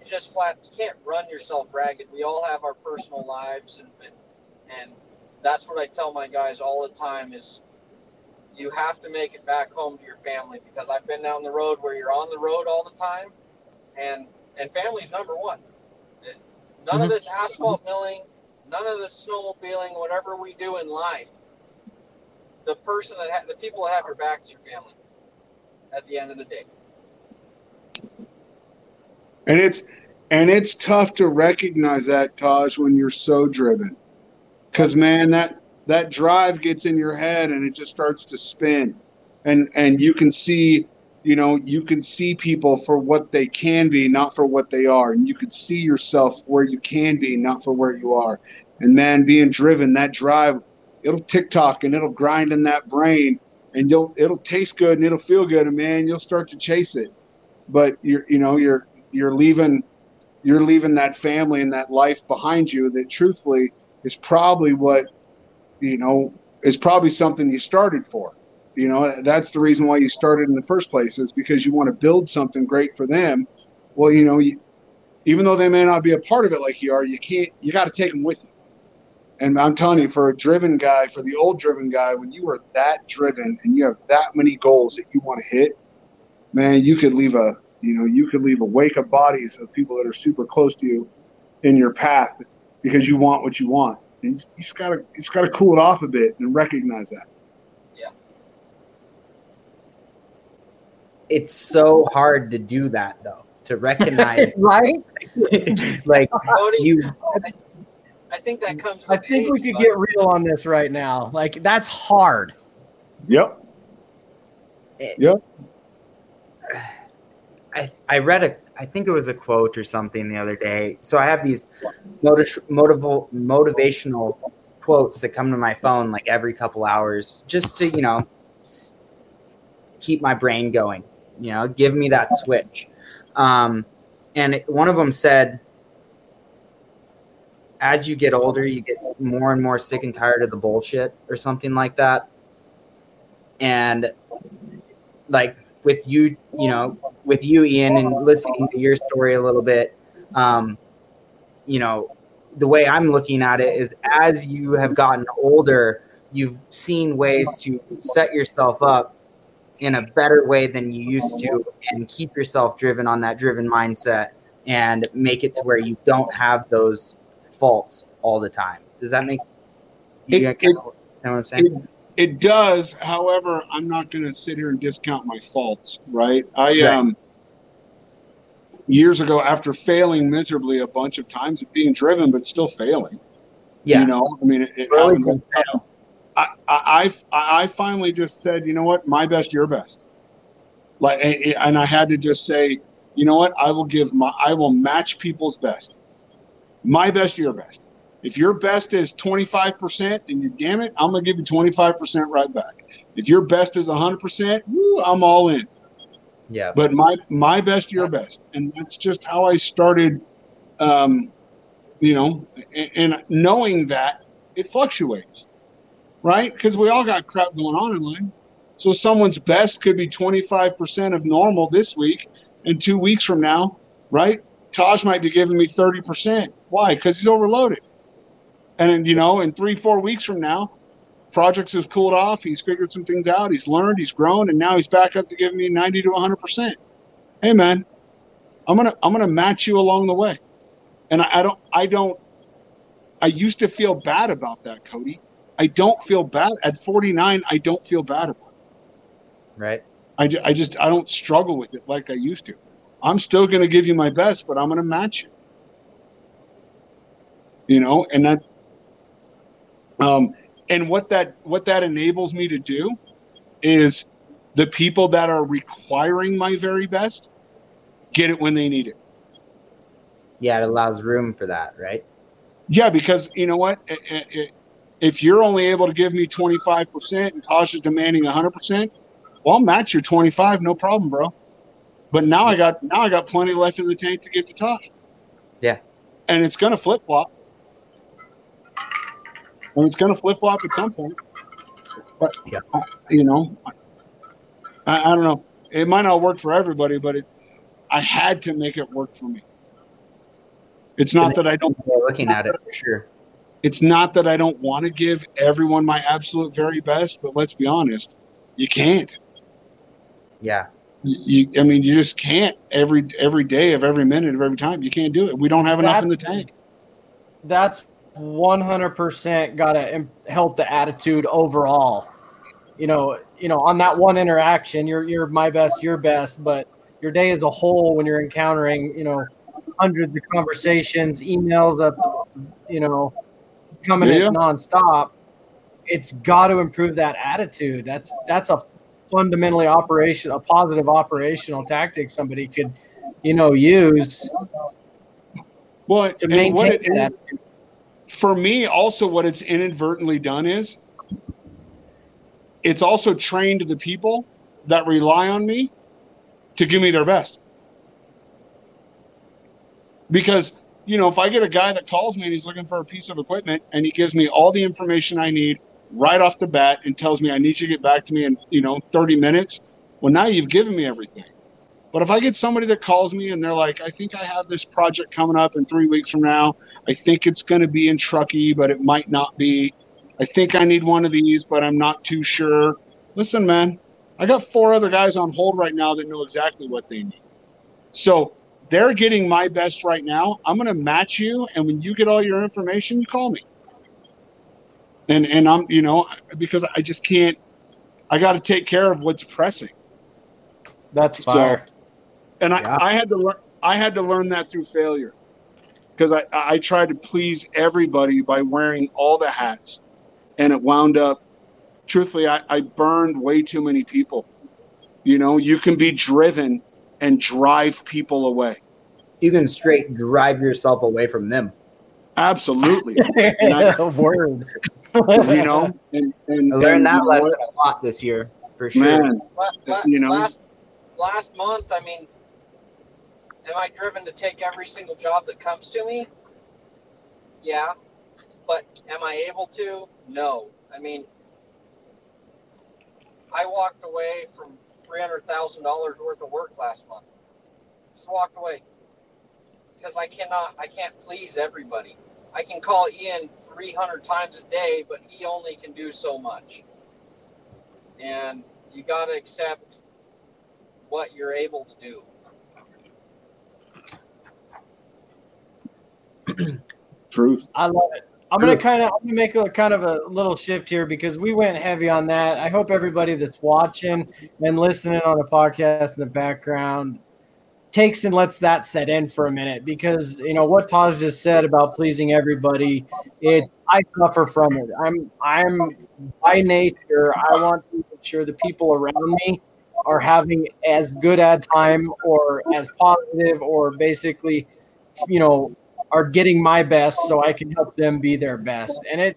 S4: just flat, you can't run yourself ragged. We all have our personal lives. And, and, and that's what I tell my guys all the time is you have to make it back home to your family because I've been down the road where you're on the road all the time, and and family's number one. None mm-hmm. of this asphalt milling, none of this snowmobiling, whatever we do in life. The person that ha- the people that have your back is your family. At the end of the day.
S3: And it's and it's tough to recognize that Taj when you're so driven. Cause man, that that drive gets in your head and it just starts to spin. And and you can see you know you can see people for what they can be not for what they are. And you can see yourself where you can be not for where you are. And man being driven that drive it'll tick tock and it'll grind in that brain. And you'll it'll taste good and it'll feel good. And man you'll start to chase it. But you're you know you're you're leaving you're leaving that family and that life behind you that truthfully is probably what you know, is probably something you started for. You know, that's the reason why you started in the first place is because you want to build something great for them. Well, you know, you, even though they may not be a part of it like you are, you can't, you got to take them with you. And I'm telling you, for a driven guy, for the old driven guy, when you are that driven and you have that many goals that you want to hit, man, you could leave a, you know, you can leave a wake of bodies of people that are super close to you in your path because you want what you want. You just, you just gotta you just gotta cool it off a bit and recognize that.
S4: Yeah.
S2: It's so hard to do that though. To recognize
S1: right?
S2: like
S4: Cody,
S2: you
S4: I, I think that comes
S1: I think age, we could get real on this right now. Like that's hard.
S3: Yep.
S2: It,
S3: yep.
S2: I, I read a I think it was a quote or something the other day. So I have these motiv- motiv- motivational quotes that come to my phone like every couple hours just to, you know, keep my brain going, you know, give me that switch. Um, and it, one of them said, as you get older, you get more and more sick and tired of the bullshit or something like that. And like with you, you know, with you, Ian, and listening to your story a little bit, um, you know, the way I'm looking at it is as you have gotten older, you've seen ways to set yourself up in a better way than you used to and keep yourself driven on that driven mindset and make it to where you don't have those faults all the time. Does that make
S3: It-
S2: you
S3: it-
S2: get what I'm saying?
S3: It does. However, I'm not going to sit here and discount my faults, right? I
S2: Right.
S3: um years ago after failing miserably a bunch of times at being driven but still failing.
S2: yeah.
S3: You know, I mean it, it
S2: Really
S3: happens all. I, I I I finally just said, you know what, my best, your best. Like, and I had to just say, you know what, I will give my, I will match people's best. My best, your best. If your best is 25%, then you damn it, I'm gonna give you 25% right back. If your best is 100%, woo, I'm all in.
S2: yeah.
S3: But my my best, your best, and that's just how I started. Um, you know, and, and knowing that it fluctuates, right? Because we all got crap going on in life. So someone's best could be 25% of normal this week, and two weeks from now, right? Taj might be giving me 30%. Why? Because he's overloaded. And then, you know, in three, four weeks from now, projects have cooled off. He's figured some things out. He's learned. He's grown, and now he's back up to giving me 90 to 100 percent. Hey, man, I'm gonna I'm gonna match you along the way. And I, I don't I don't. I used to feel bad about that, Cody. I don't feel bad at 49. I don't feel bad about it.
S2: Right.
S3: I, ju- I just I don't struggle with it like I used to. I'm still going to give you my best, but I'm going to match you. You know, and that um and what that what that enables me to do is the people that are requiring my very best get it when they need it.
S2: Yeah, it allows room for that, right?
S3: Yeah, because you know what? I- I- I- If you're only able to give me 25% and Taj is demanding 100%, well, I'll match your 25, no problem, bro. But now I got now I got plenty left in the tank to give to Taj.
S2: Yeah.
S3: And it's gonna flip flop. And it's gonna flip flop at some point. But
S2: Yeah.
S3: I- you know, I, I don't know. It might not work for everybody, but it I had to make it work for me. It's not that I don't
S2: We're looking at it for sure.
S3: it's not that I don't want to give everyone my absolute very best, but let's be honest, you can't.
S2: Yeah.
S3: You, you- I mean, you just can't every every day of every minute of every time. You can't do it. We don't have enough in the tank.
S1: That's 100% got to help the attitude overall. You know, you know, on that one interaction, you're you're my best, your best, but your day as a whole when you're encountering, you know, hundreds of conversations, emails up, you know, coming
S3: Yeah.
S1: in nonstop, it's got to improve that attitude. That's that's a fundamentally operation, a positive operational tactic somebody could, you know, use
S3: Well,
S1: to maintain
S3: what it,
S1: that attitude.
S3: For me, also what it's inadvertently done is it's also trained the people that rely on me to give me their best. Because, you know, if I get a guy that calls me and he's looking for a piece of equipment and he gives me all the information I need right off the bat and tells me I need you to get back to me in, you know, 30 minutes, well, now you've given me everything. But if I get somebody that calls me and they're like, I think I have this project coming up in three weeks from now, I think it's going to be in Truckee, but it might not be. I think I need one of these, but I'm not too sure. Listen, man, I got four other guys on hold right now that know exactly what they need. So they're getting my best right now. I'm going to match you, and when you get all your information, you call me. And and I'm you know because I just can't. I got to take care of what's pressing.
S1: That's
S3: So-
S1: fire.
S3: And I,
S2: Yeah.
S3: I had to learn I had to learn that through failure. Because I, I tried to please everybody by wearing all the hats. And it wound up truthfully, I, I burned way too many people. You know, you can be driven and drive people away.
S2: You can straight drive yourself away from them.
S3: Absolutely. And I-
S1: Word.
S3: you know, and, and
S2: I learned
S3: and
S2: that
S3: you know
S2: lesson a lot this year, for sure.
S3: Man,
S4: La- la-
S3: You know?
S4: last last month, I mean, am I driven to take every single job that comes to me? Yeah, but am I able to? No. I mean, I walked away from three hundred thousand dollars worth of work last month. Just walked away because I cannot. I can't please everybody. I can call Ian three hundred times a day, but he only can do so much. And you got to accept what you're able to do.
S3: Truth.
S1: I love it. I'm gonna kind of I'm gonna make a kind of a little shift here because we went heavy on that. I hope everybody that's watching and listening on the podcast in the background takes and lets that set in for a minute because you know what Taj just said about pleasing everybody. It I suffer from it. I'm I'm by nature I want to make sure the people around me are having as good a time or as positive or basically you know are getting my best so I can help them be their best. And it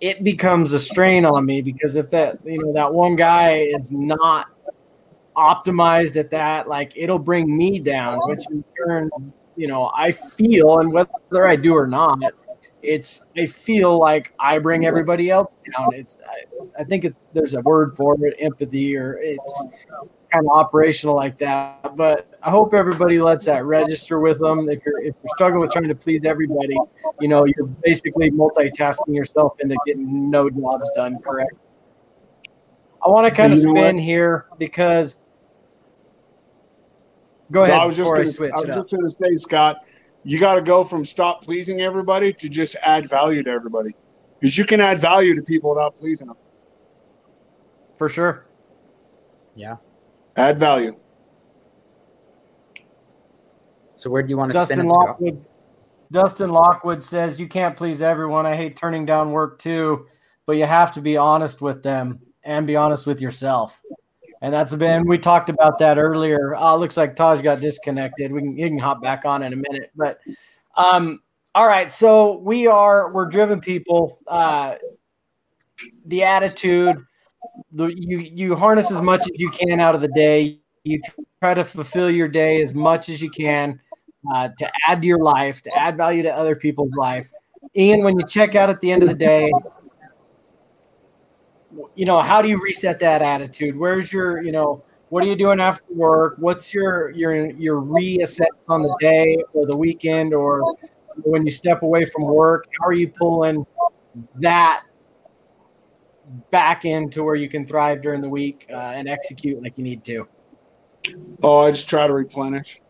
S1: it becomes a strain on me because if that you know that one guy is not optimized at that, like it'll bring me down, which in turn, you know, I feel and whether I do or not, it's I feel like I bring everybody else down. It's I, I think it, there's a word for it, empathy, or it's kind of operational like that. But I hope everybody lets that register with them. If you're if you're struggling with trying to please everybody, you know, you're basically multitasking yourself into getting no jobs done. Correct. I want to kind of spin here because. Go ahead
S3: I was just gonna,
S1: I switch
S3: I was just going to say, Scott, you got to go from stop pleasing everybody to just add value to everybody, because you can add value to people without pleasing them.
S1: For sure.
S3: Add value.
S2: So where do you want to spin
S1: Dustin
S2: it, Scott?
S1: Lockwood. Dustin Lockwood says you can't please everyone. I hate turning down work too, but you have to be honest with them and be honest with yourself. And that's been we talked about that earlier. Uh, looks like Taj got disconnected. We can you can hop back on in a minute, but um, all right. So we are we're driven people. Uh, the attitude, the you you harness as much as you can out of the day. You try to fulfill your day as much as you can uh, to add to your life, to add value to other people's life. Ian, when you check out at the end of the day, you know, how do you reset that attitude? Where's your, you know, what are you doing after work? What's your your your reassess on the day or the weekend or when you step away from work? How are you pulling that back into where you can thrive during the week uh, and execute like you need to?
S3: Oh, I just try to replenish.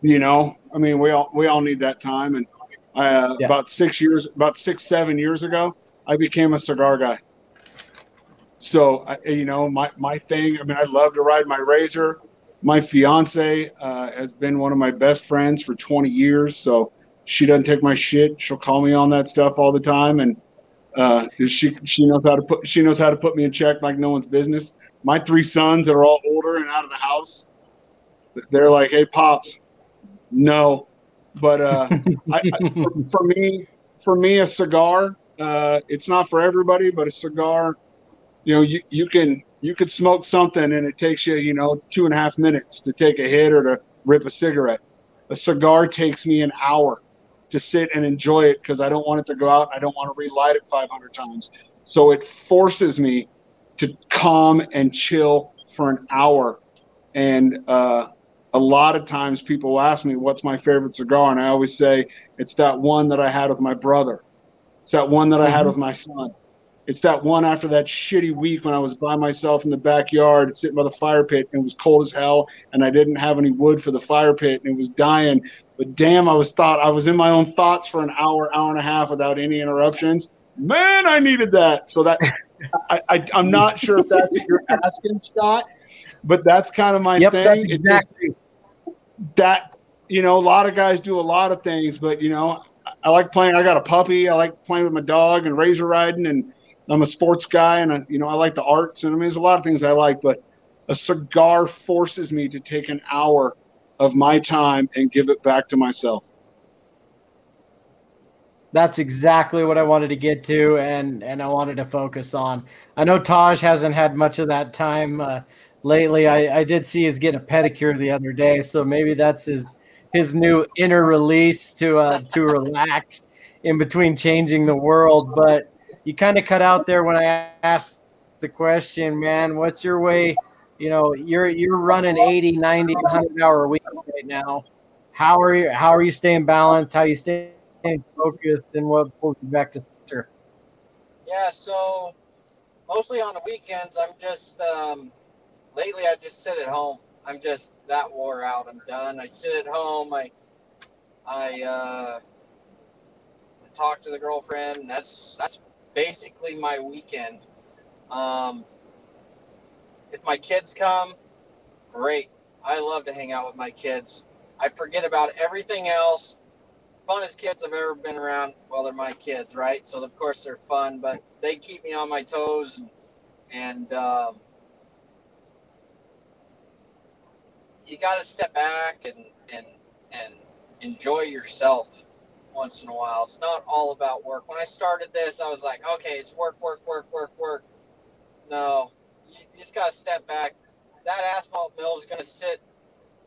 S3: You know, I mean, we all we all need that time. And uh,
S1: Yeah.
S3: about six years, about six seven years ago, I became a cigar guy. So I, you know, my my thing. I mean, I love to ride my razor. My fiance uh, has been one of my best friends for 20 years. So she doesn't take my shit. She'll call me on that stuff all the time, and uh, she she knows how to put she knows how to put me in check like no one's business. My three sons that are all older and out of the house, they're like, "Hey, pops, no." But uh, I, I, for, for me, for me, a cigar, uh, it's not for everybody, but a cigar, you know, you, you can you could smoke something and it takes you, you know, two and a half minutes to take a hit or to rip a cigarette. A cigar takes me an hour to sit and enjoy it because I don't want it to go out. I don't want to relight it 500 times. So it forces me to calm and chill for an hour. And uh, a lot of times people ask me, What's my favorite cigar? And I always say, It's that one that I had with my brother. It's that one that I had
S1: Mhm.
S3: with my son. It's that one after that shitty week when I was by myself in the backyard sitting by the fire pit and it was cold as hell and I didn't have any wood for the fire pit and it was dying. But damn, I was thought I was in my own thoughts for an hour, hour and a half without any interruptions. Man, I needed that. So that I, I I'm not sure if that's what you're asking, Scott, but that's kind of my
S1: Yep,
S3: thing. It just-
S1: exactly.
S3: that you know a lot of guys do a lot of things but you know i like playing i got a puppy i like playing with my dog and razor riding and i'm a sports guy and I, you know i like the arts and i mean there's a lot of things i like but a cigar forces me to take an hour of my time and give it back to myself
S1: That's exactly what I wanted to get to, and and I wanted to focus on. I know Taj hasn't had much of that time uh, lately. I, I did see he's getting a pedicure the other day, so maybe that's his his new inner release to uh, to relax in between changing the world. But you kind of cut out there when I asked the question, man. What's your way? You know, you're you're running 80, 90, 100 hour a week right now. How are you? How are you staying balanced? How you staying focused and what pulls you back to center.
S4: Yeah, so mostly on the weekends, I'm just um, lately I just sit at home. I'm just that wore out. I'm done. I sit at home. I I uh, talk to the girlfriend. That's that's basically my weekend. Um, if my kids come, great. I love to hang out with my kids. I forget about everything else. Funnest kids I've ever been around. Well, they're my kids, right? So of course they're fun, but they keep me on my toes and, and um, you got to step back and and and enjoy yourself once in a while. It's not all about work. When I started this, I was like, okay, it's work, work, work, work, work. No, you just got to step back. That asphalt mill is going to sit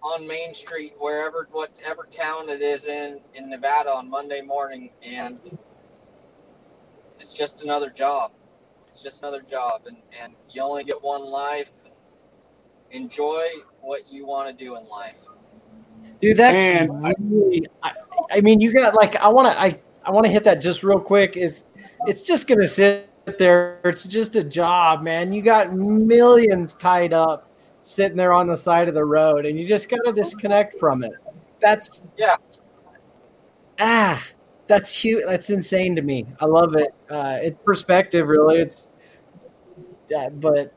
S4: on Main Street, wherever, whatever town it is in in Nevada on Monday morning, and it's just another job. It's just another job, and and you only get one life. Enjoy what you want to do in life.
S1: Dude, that's
S3: And I-
S1: really, I, I mean, you got like, I want to, I, I want to hit that just real quick. Is it's just gonna sit there? It's just a job, man. You got millions tied up, sitting there on the side of the road, and you just gotta disconnect from it. That's
S4: Yeah.
S1: ah, that's huge. That's insane to me. I love it. Uh, it's perspective, really. It's, yeah, but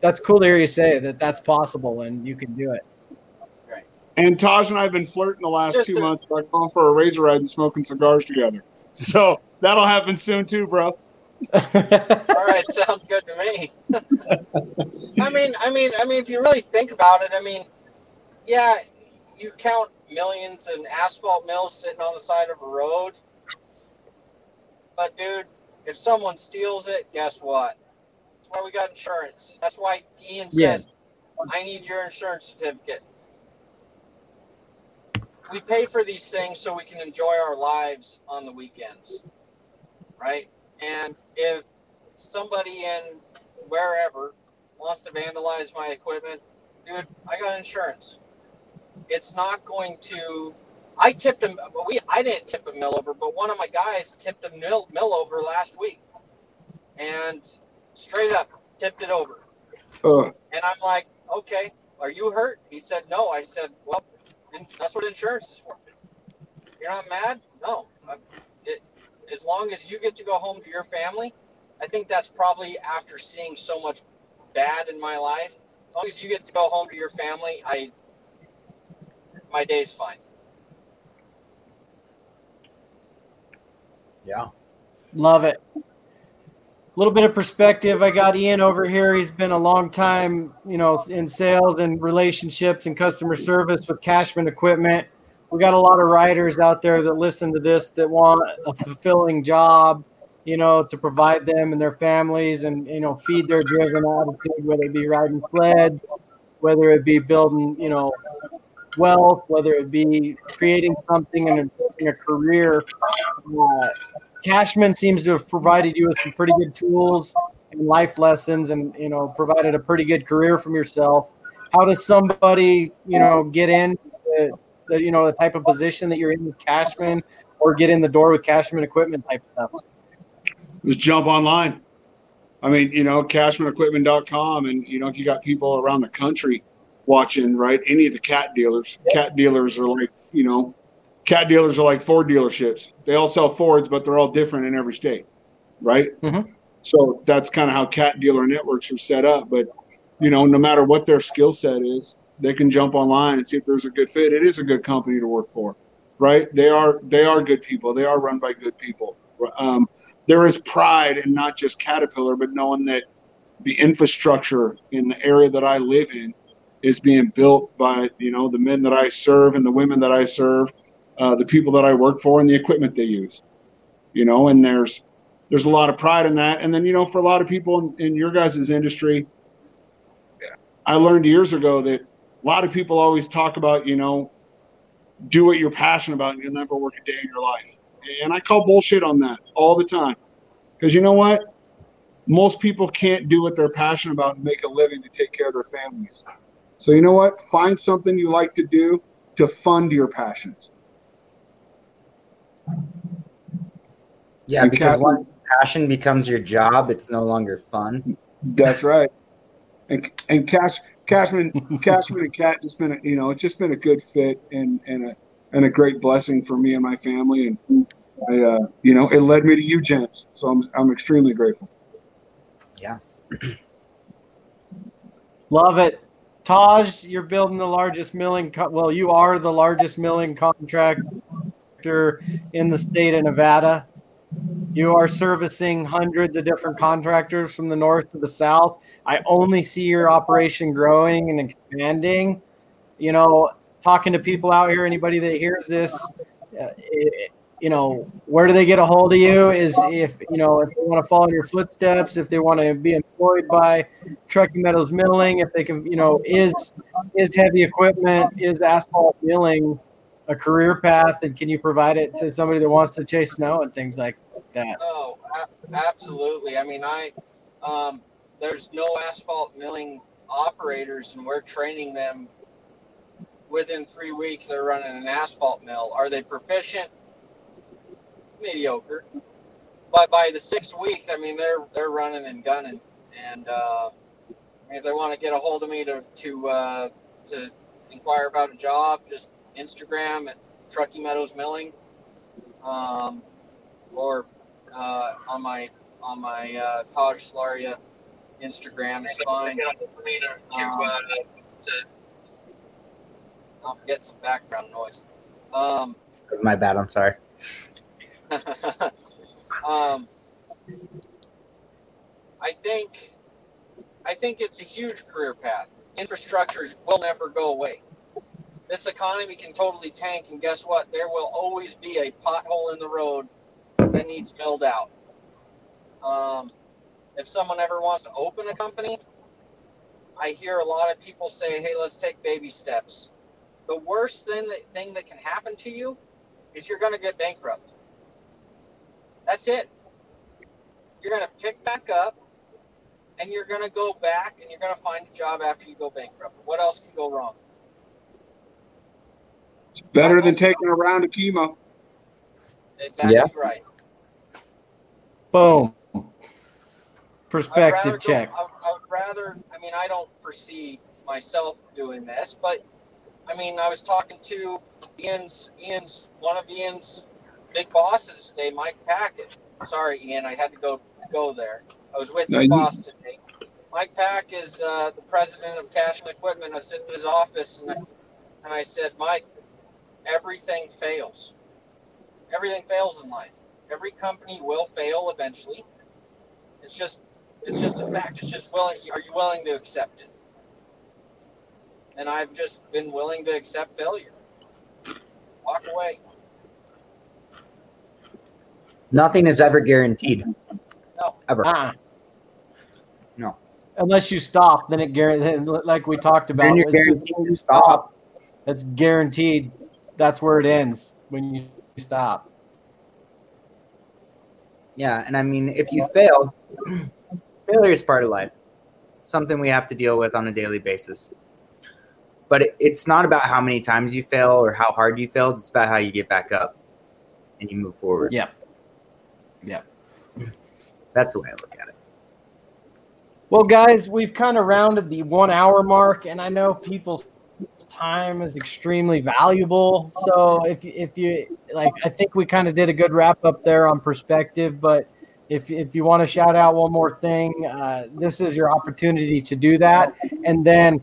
S1: that's cool to hear you say that that's possible and you can do it.
S3: And Taj and I have been flirting the last
S4: Just
S3: two
S4: to-
S3: months by going for a razor ride and smoking cigars together. So that'll happen soon too, bro.
S4: All right, sounds good to me. I mean, I mean, I mean, if you really think about it, I mean, yeah, you count millions in asphalt mills sitting on the side of a road, but dude, if someone steals it, guess what? That's why we got insurance. That's why Ian
S1: Yeah.
S4: says, "I need your insurance certificate." We pay for these things so we can enjoy our lives on the weekends, right? And if somebody in wherever wants to vandalize my equipment, dude, I got insurance. It's not going to. I tipped him. We I didn't tip a mill over, but one of my guys tipped a mill mill over last week, and straight up tipped it over.
S3: Uh,
S4: And I'm like, okay, are you hurt? He said, no. I said, well, that's what insurance is for. You're not mad? No. It, as long as you get to go home to your family, I think that's probably after seeing so much bad in my life. As long as you get to go home to your family, I my day's fine.
S2: Yeah.
S1: Love it. A little bit of perspective. I got Ian over here. He's been a long time, you know, in sales and relationships and customer service with Cashman Equipment. We got a lot of riders out there that listen to this that want a fulfilling job, you know, to provide them and their families and, you know, feed their driven attitude, whether it be riding sled, whether it be building, you know, wealth, whether it be creating something and building a career. Uh, Cashman seems to have provided you with some pretty good tools and life lessons, and you know, provided a pretty good career from yourself. How does somebody, you know, get in the, the you know the type of position that you're in with Cashman, or get in the door with Cashman equipment type stuff?
S3: just jump online. I mean, you know, cashmanequipment.com. And, you know, if you got people around the country watching, right, any of the cat dealers, cat dealers are like, you know, cat dealers are like Ford dealerships. They all sell Fords, but they're all different in every state, right?
S1: Mhm.
S3: So that's kind of how cat dealer networks are set up. But, you know, no matter what their skill set is, they can jump online and see if there's a good fit. It is a good company to work for, right? They are they are good people. They are run by good people. Um, there is pride in not just Caterpillar, but knowing that the infrastructure in the area that I live in is being built by you know the men that I serve and the women that I serve, uh, the people that I work for, and the equipment they use. You know, and there's there's a lot of pride in that. And then you know, for a lot of people in, in your guys' industry, I learned years ago that a lot of people always talk about you know do what you're passionate about and you'll never work a day in your life. And I call bullshit on that all the time. Because you know what? Most people can't do what they're passionate about and make a living to take care of their families. So you know what? Find something you like to do to fund your passions.
S2: Yeah,
S3: And
S2: because
S3: Captain-
S2: once passion becomes your job, it's no longer fun.
S3: That's right. And and Cash Cashman Cashman and Cat just been a, you know it's just been a good fit and and a and a great blessing for me and my family and I uh, you know it led me to you gents so I'm I'm extremely grateful.
S2: Yeah.
S1: Love it. Taj, you're building the largest milling. Co- well, you are the largest milling in the state of Nevada. You are servicing hundreds of different contractors from the north to the south. I only see your operation growing and expanding. You know, talking to people out here, anybody that hears this, uh, you know, where do they get a hold of you? Is if you know if they want to follow your footsteps, if they want to be employed by Truckee Meadows Milling, if they can, you know, is is heavy equipment, is asphalt milling a career path, and can you provide it to somebody that wants to chase snow and things like that?
S4: Oh, absolutely. I mean, I um, there's no asphalt milling operators, and we're training them within three weeks. They're running an asphalt mill. Are they proficient? Mediocre. But by the sixth week, I mean, they're they're running and gunning. And uh, if they want to get a hold of me to to uh, to inquire about a job, just Instagram at Truckee Meadows Milling, um, or uh, on my on my uh, Taj Slaria Instagram is fine. Um, I'll get some background noise. Um,
S2: My bad. I'm sorry.
S4: um, I think I think it's a huge career path. Infrastructure will never go away. This economy can totally tank, and guess what? There will always be a pothole in the road that needs milled out. Um, if someone ever wants to open a company, I hear a lot of people say, "Hey, let's take baby steps." The worst thing that thing that can happen to you is you're going to get bankrupt. That's it. You're going to pick back up and you're going to go back and you're going to find a job after you go bankrupt. What else can go wrong?
S3: It's better than taking a round of chemo.
S4: Exactly
S2: Yeah.
S4: right.
S1: Boom. Perspective
S4: rather go-
S1: check.
S4: I, I would rather, I mean, I don't foresee myself doing this, but I mean, I was talking to Ian's, Ian's, one of Ian's big bosses today, Mike Packett. Sorry, Ian, I had to go go there. I was with
S3: No,
S4: your boss today. Mike Pack is uh, the president of Cashman Equipment. I was sitting in his office and I, and I said, Mike, everything fails. Everything fails in life. Every company will fail eventually. It's just it's just a fact. It's just willing. Are you willing to accept it? And I've just been willing to accept failure. Walk away.
S2: Nothing is ever guaranteed.
S4: No.
S2: Ever.
S1: Uh-uh.
S2: No.
S1: Unless you stop, then it guaranteed. Like we talked about,
S2: Then you're guaranteed to stop.
S1: That's guaranteed. That's where it ends when you stop.
S2: Yeah, and I mean, if you fail, failure is part of life. Something we have to deal with on a daily basis. But it, it's not about how many times you fail or how hard you failed. It's about how you get back up and you move forward.
S1: Yeah. Yeah.
S2: That's the way I look at it.
S1: Well, guys, we've kind of rounded the one hour mark, and I know people's time is extremely valuable. So if if you like, I think we kind of did a good wrap up there on perspective. But if if you want to shout out one more thing, uh, this is your opportunity to do that. And then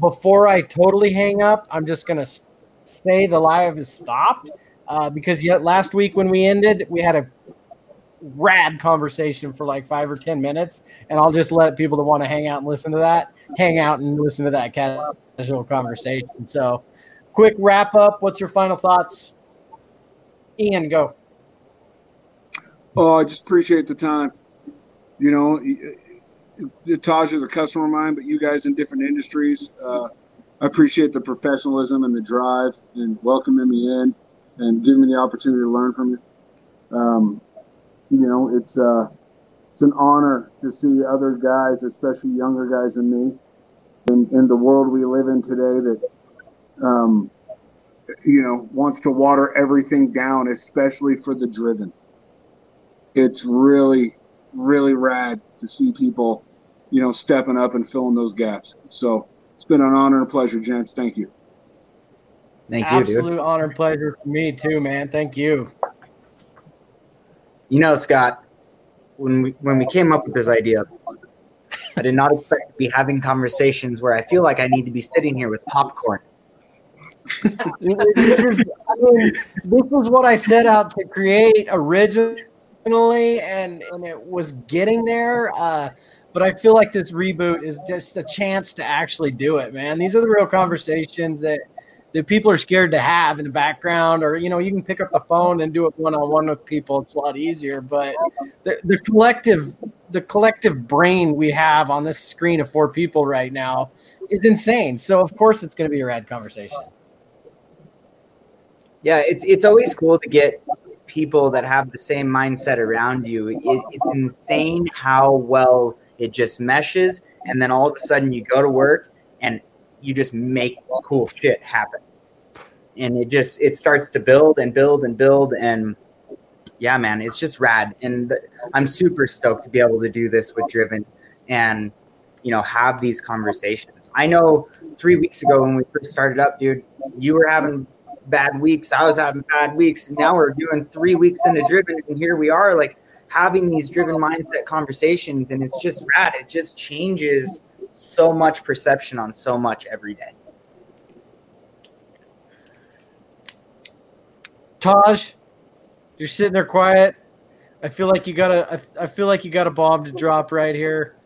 S1: before I totally hang up, I'm just gonna say the live is stopped uh, because yet last week when we ended, we had a rad conversation for like five or ten minutes and I'll just let people that want to hang out and listen to that hang out and listen to that casual conversation. So, quick wrap up. What's your final thoughts? Ian, go.
S3: Oh, I just appreciate the time. You know, Taj is a customer of mine, but you guys in different industries. Uh, I appreciate the professionalism and the drive and welcoming me in and giving me the opportunity to learn from you. Um, you know, it's uh, it's an honor to see other guys, especially younger guys than me, in, in the world we live in today that, um, you know, wants to water everything down, especially for the driven it's really really rad to see people you know, stepping up and filling those gaps. So it's been an honor and a pleasure, gents. Thank you.
S2: Thank you,
S1: Absolute
S2: dude.
S1: honor and pleasure for me too, man. Thank you.
S2: You know, Scott, when we when we came up with this idea, I did not expect to be having conversations where I feel like I need to be sitting here with popcorn.
S1: this is I mean, this is what I set out to create originally, and and it was getting there. Uh, but I feel like this reboot is just a chance to actually do it, man. These are the real conversations that that people are scared to have in the background, or you know, you can pick up the phone and do it one on one with people. It's a lot easier, but the, the collective the collective brain we have on this screen of four people right now is insane. So of course it's going to be a rad conversation.
S2: Yeah, it's it's always cool to get people that have the same mindset around you. It, it's insane how well it just meshes, and then all of a sudden you go to work and you just make cool shit happen, and it just it starts to build and build and build, and yeah, man, it's just rad, and I'm super stoked to be able to do this with Driven, and you know have these conversations. I know three weeks ago when we first started up, dude, you were having bad weeks. I was having bad weeks. And now we're doing three weeks into driven, and here we are, like having these driven mindset conversations, and it's just rad. It just changes so much perception on so much every day.
S1: Taj, you're sitting there quiet. I feel like you got a. I, feel like you got a bomb to drop right here.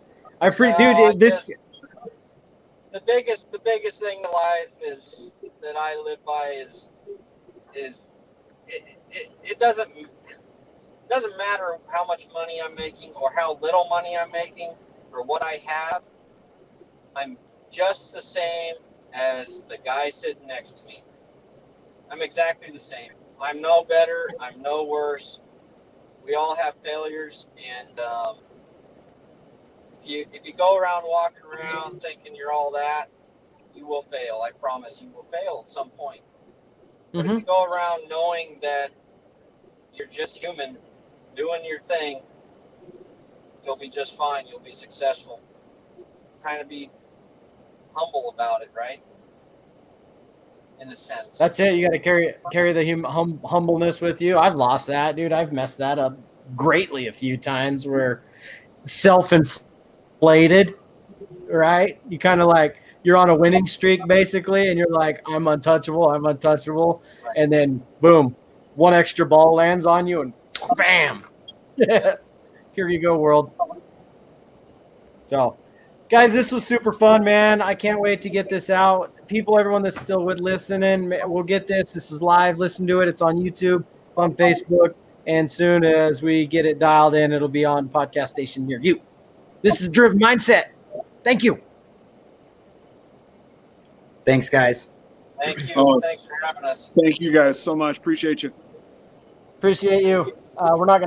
S1: I pre,
S4: No,
S1: dude. This
S4: just- the biggest the biggest thing in life is that I live by is is it, it, it doesn't it doesn't matter how much money I'm making or how little money I'm making or what I have. I'm just the same as the guy sitting next to me. I'm exactly the same. I'm no better. I'm no worse. We all have failures, and um, if you if you go around walking around thinking you're all that, you will fail. I promise you will fail at some point. But if
S1: Mhm.
S4: you go around knowing that you're just human, doing your thing, you'll be just fine. You'll be successful. Kind of be humble about it, right? In a sense.
S1: That's it. You got to carry carry the hum, hum, humbleness with you. I've lost that, dude. I've messed that up greatly a few times. Where self-inflated, right? You kind of like you're on a winning streak basically, and you're like, I'm untouchable. I'm untouchable,
S4: Right.
S1: and then boom, one extra ball lands on you, and bam, here you go, world. So, guys, this was super fun, man. I can't wait to get this out. People, everyone that's still with listening, we'll get this. This is live. Listen to it. It's on YouTube. It's on Facebook. And soon as we get it dialed in, it'll be on podcast station near you. This is Driven Mindset. Thank you.
S2: Thanks, guys.
S4: Thank you.
S3: Oh.
S4: Thanks for having us.
S3: Thank you guys so much. Appreciate you.
S1: Appreciate you. Uh, we're not going to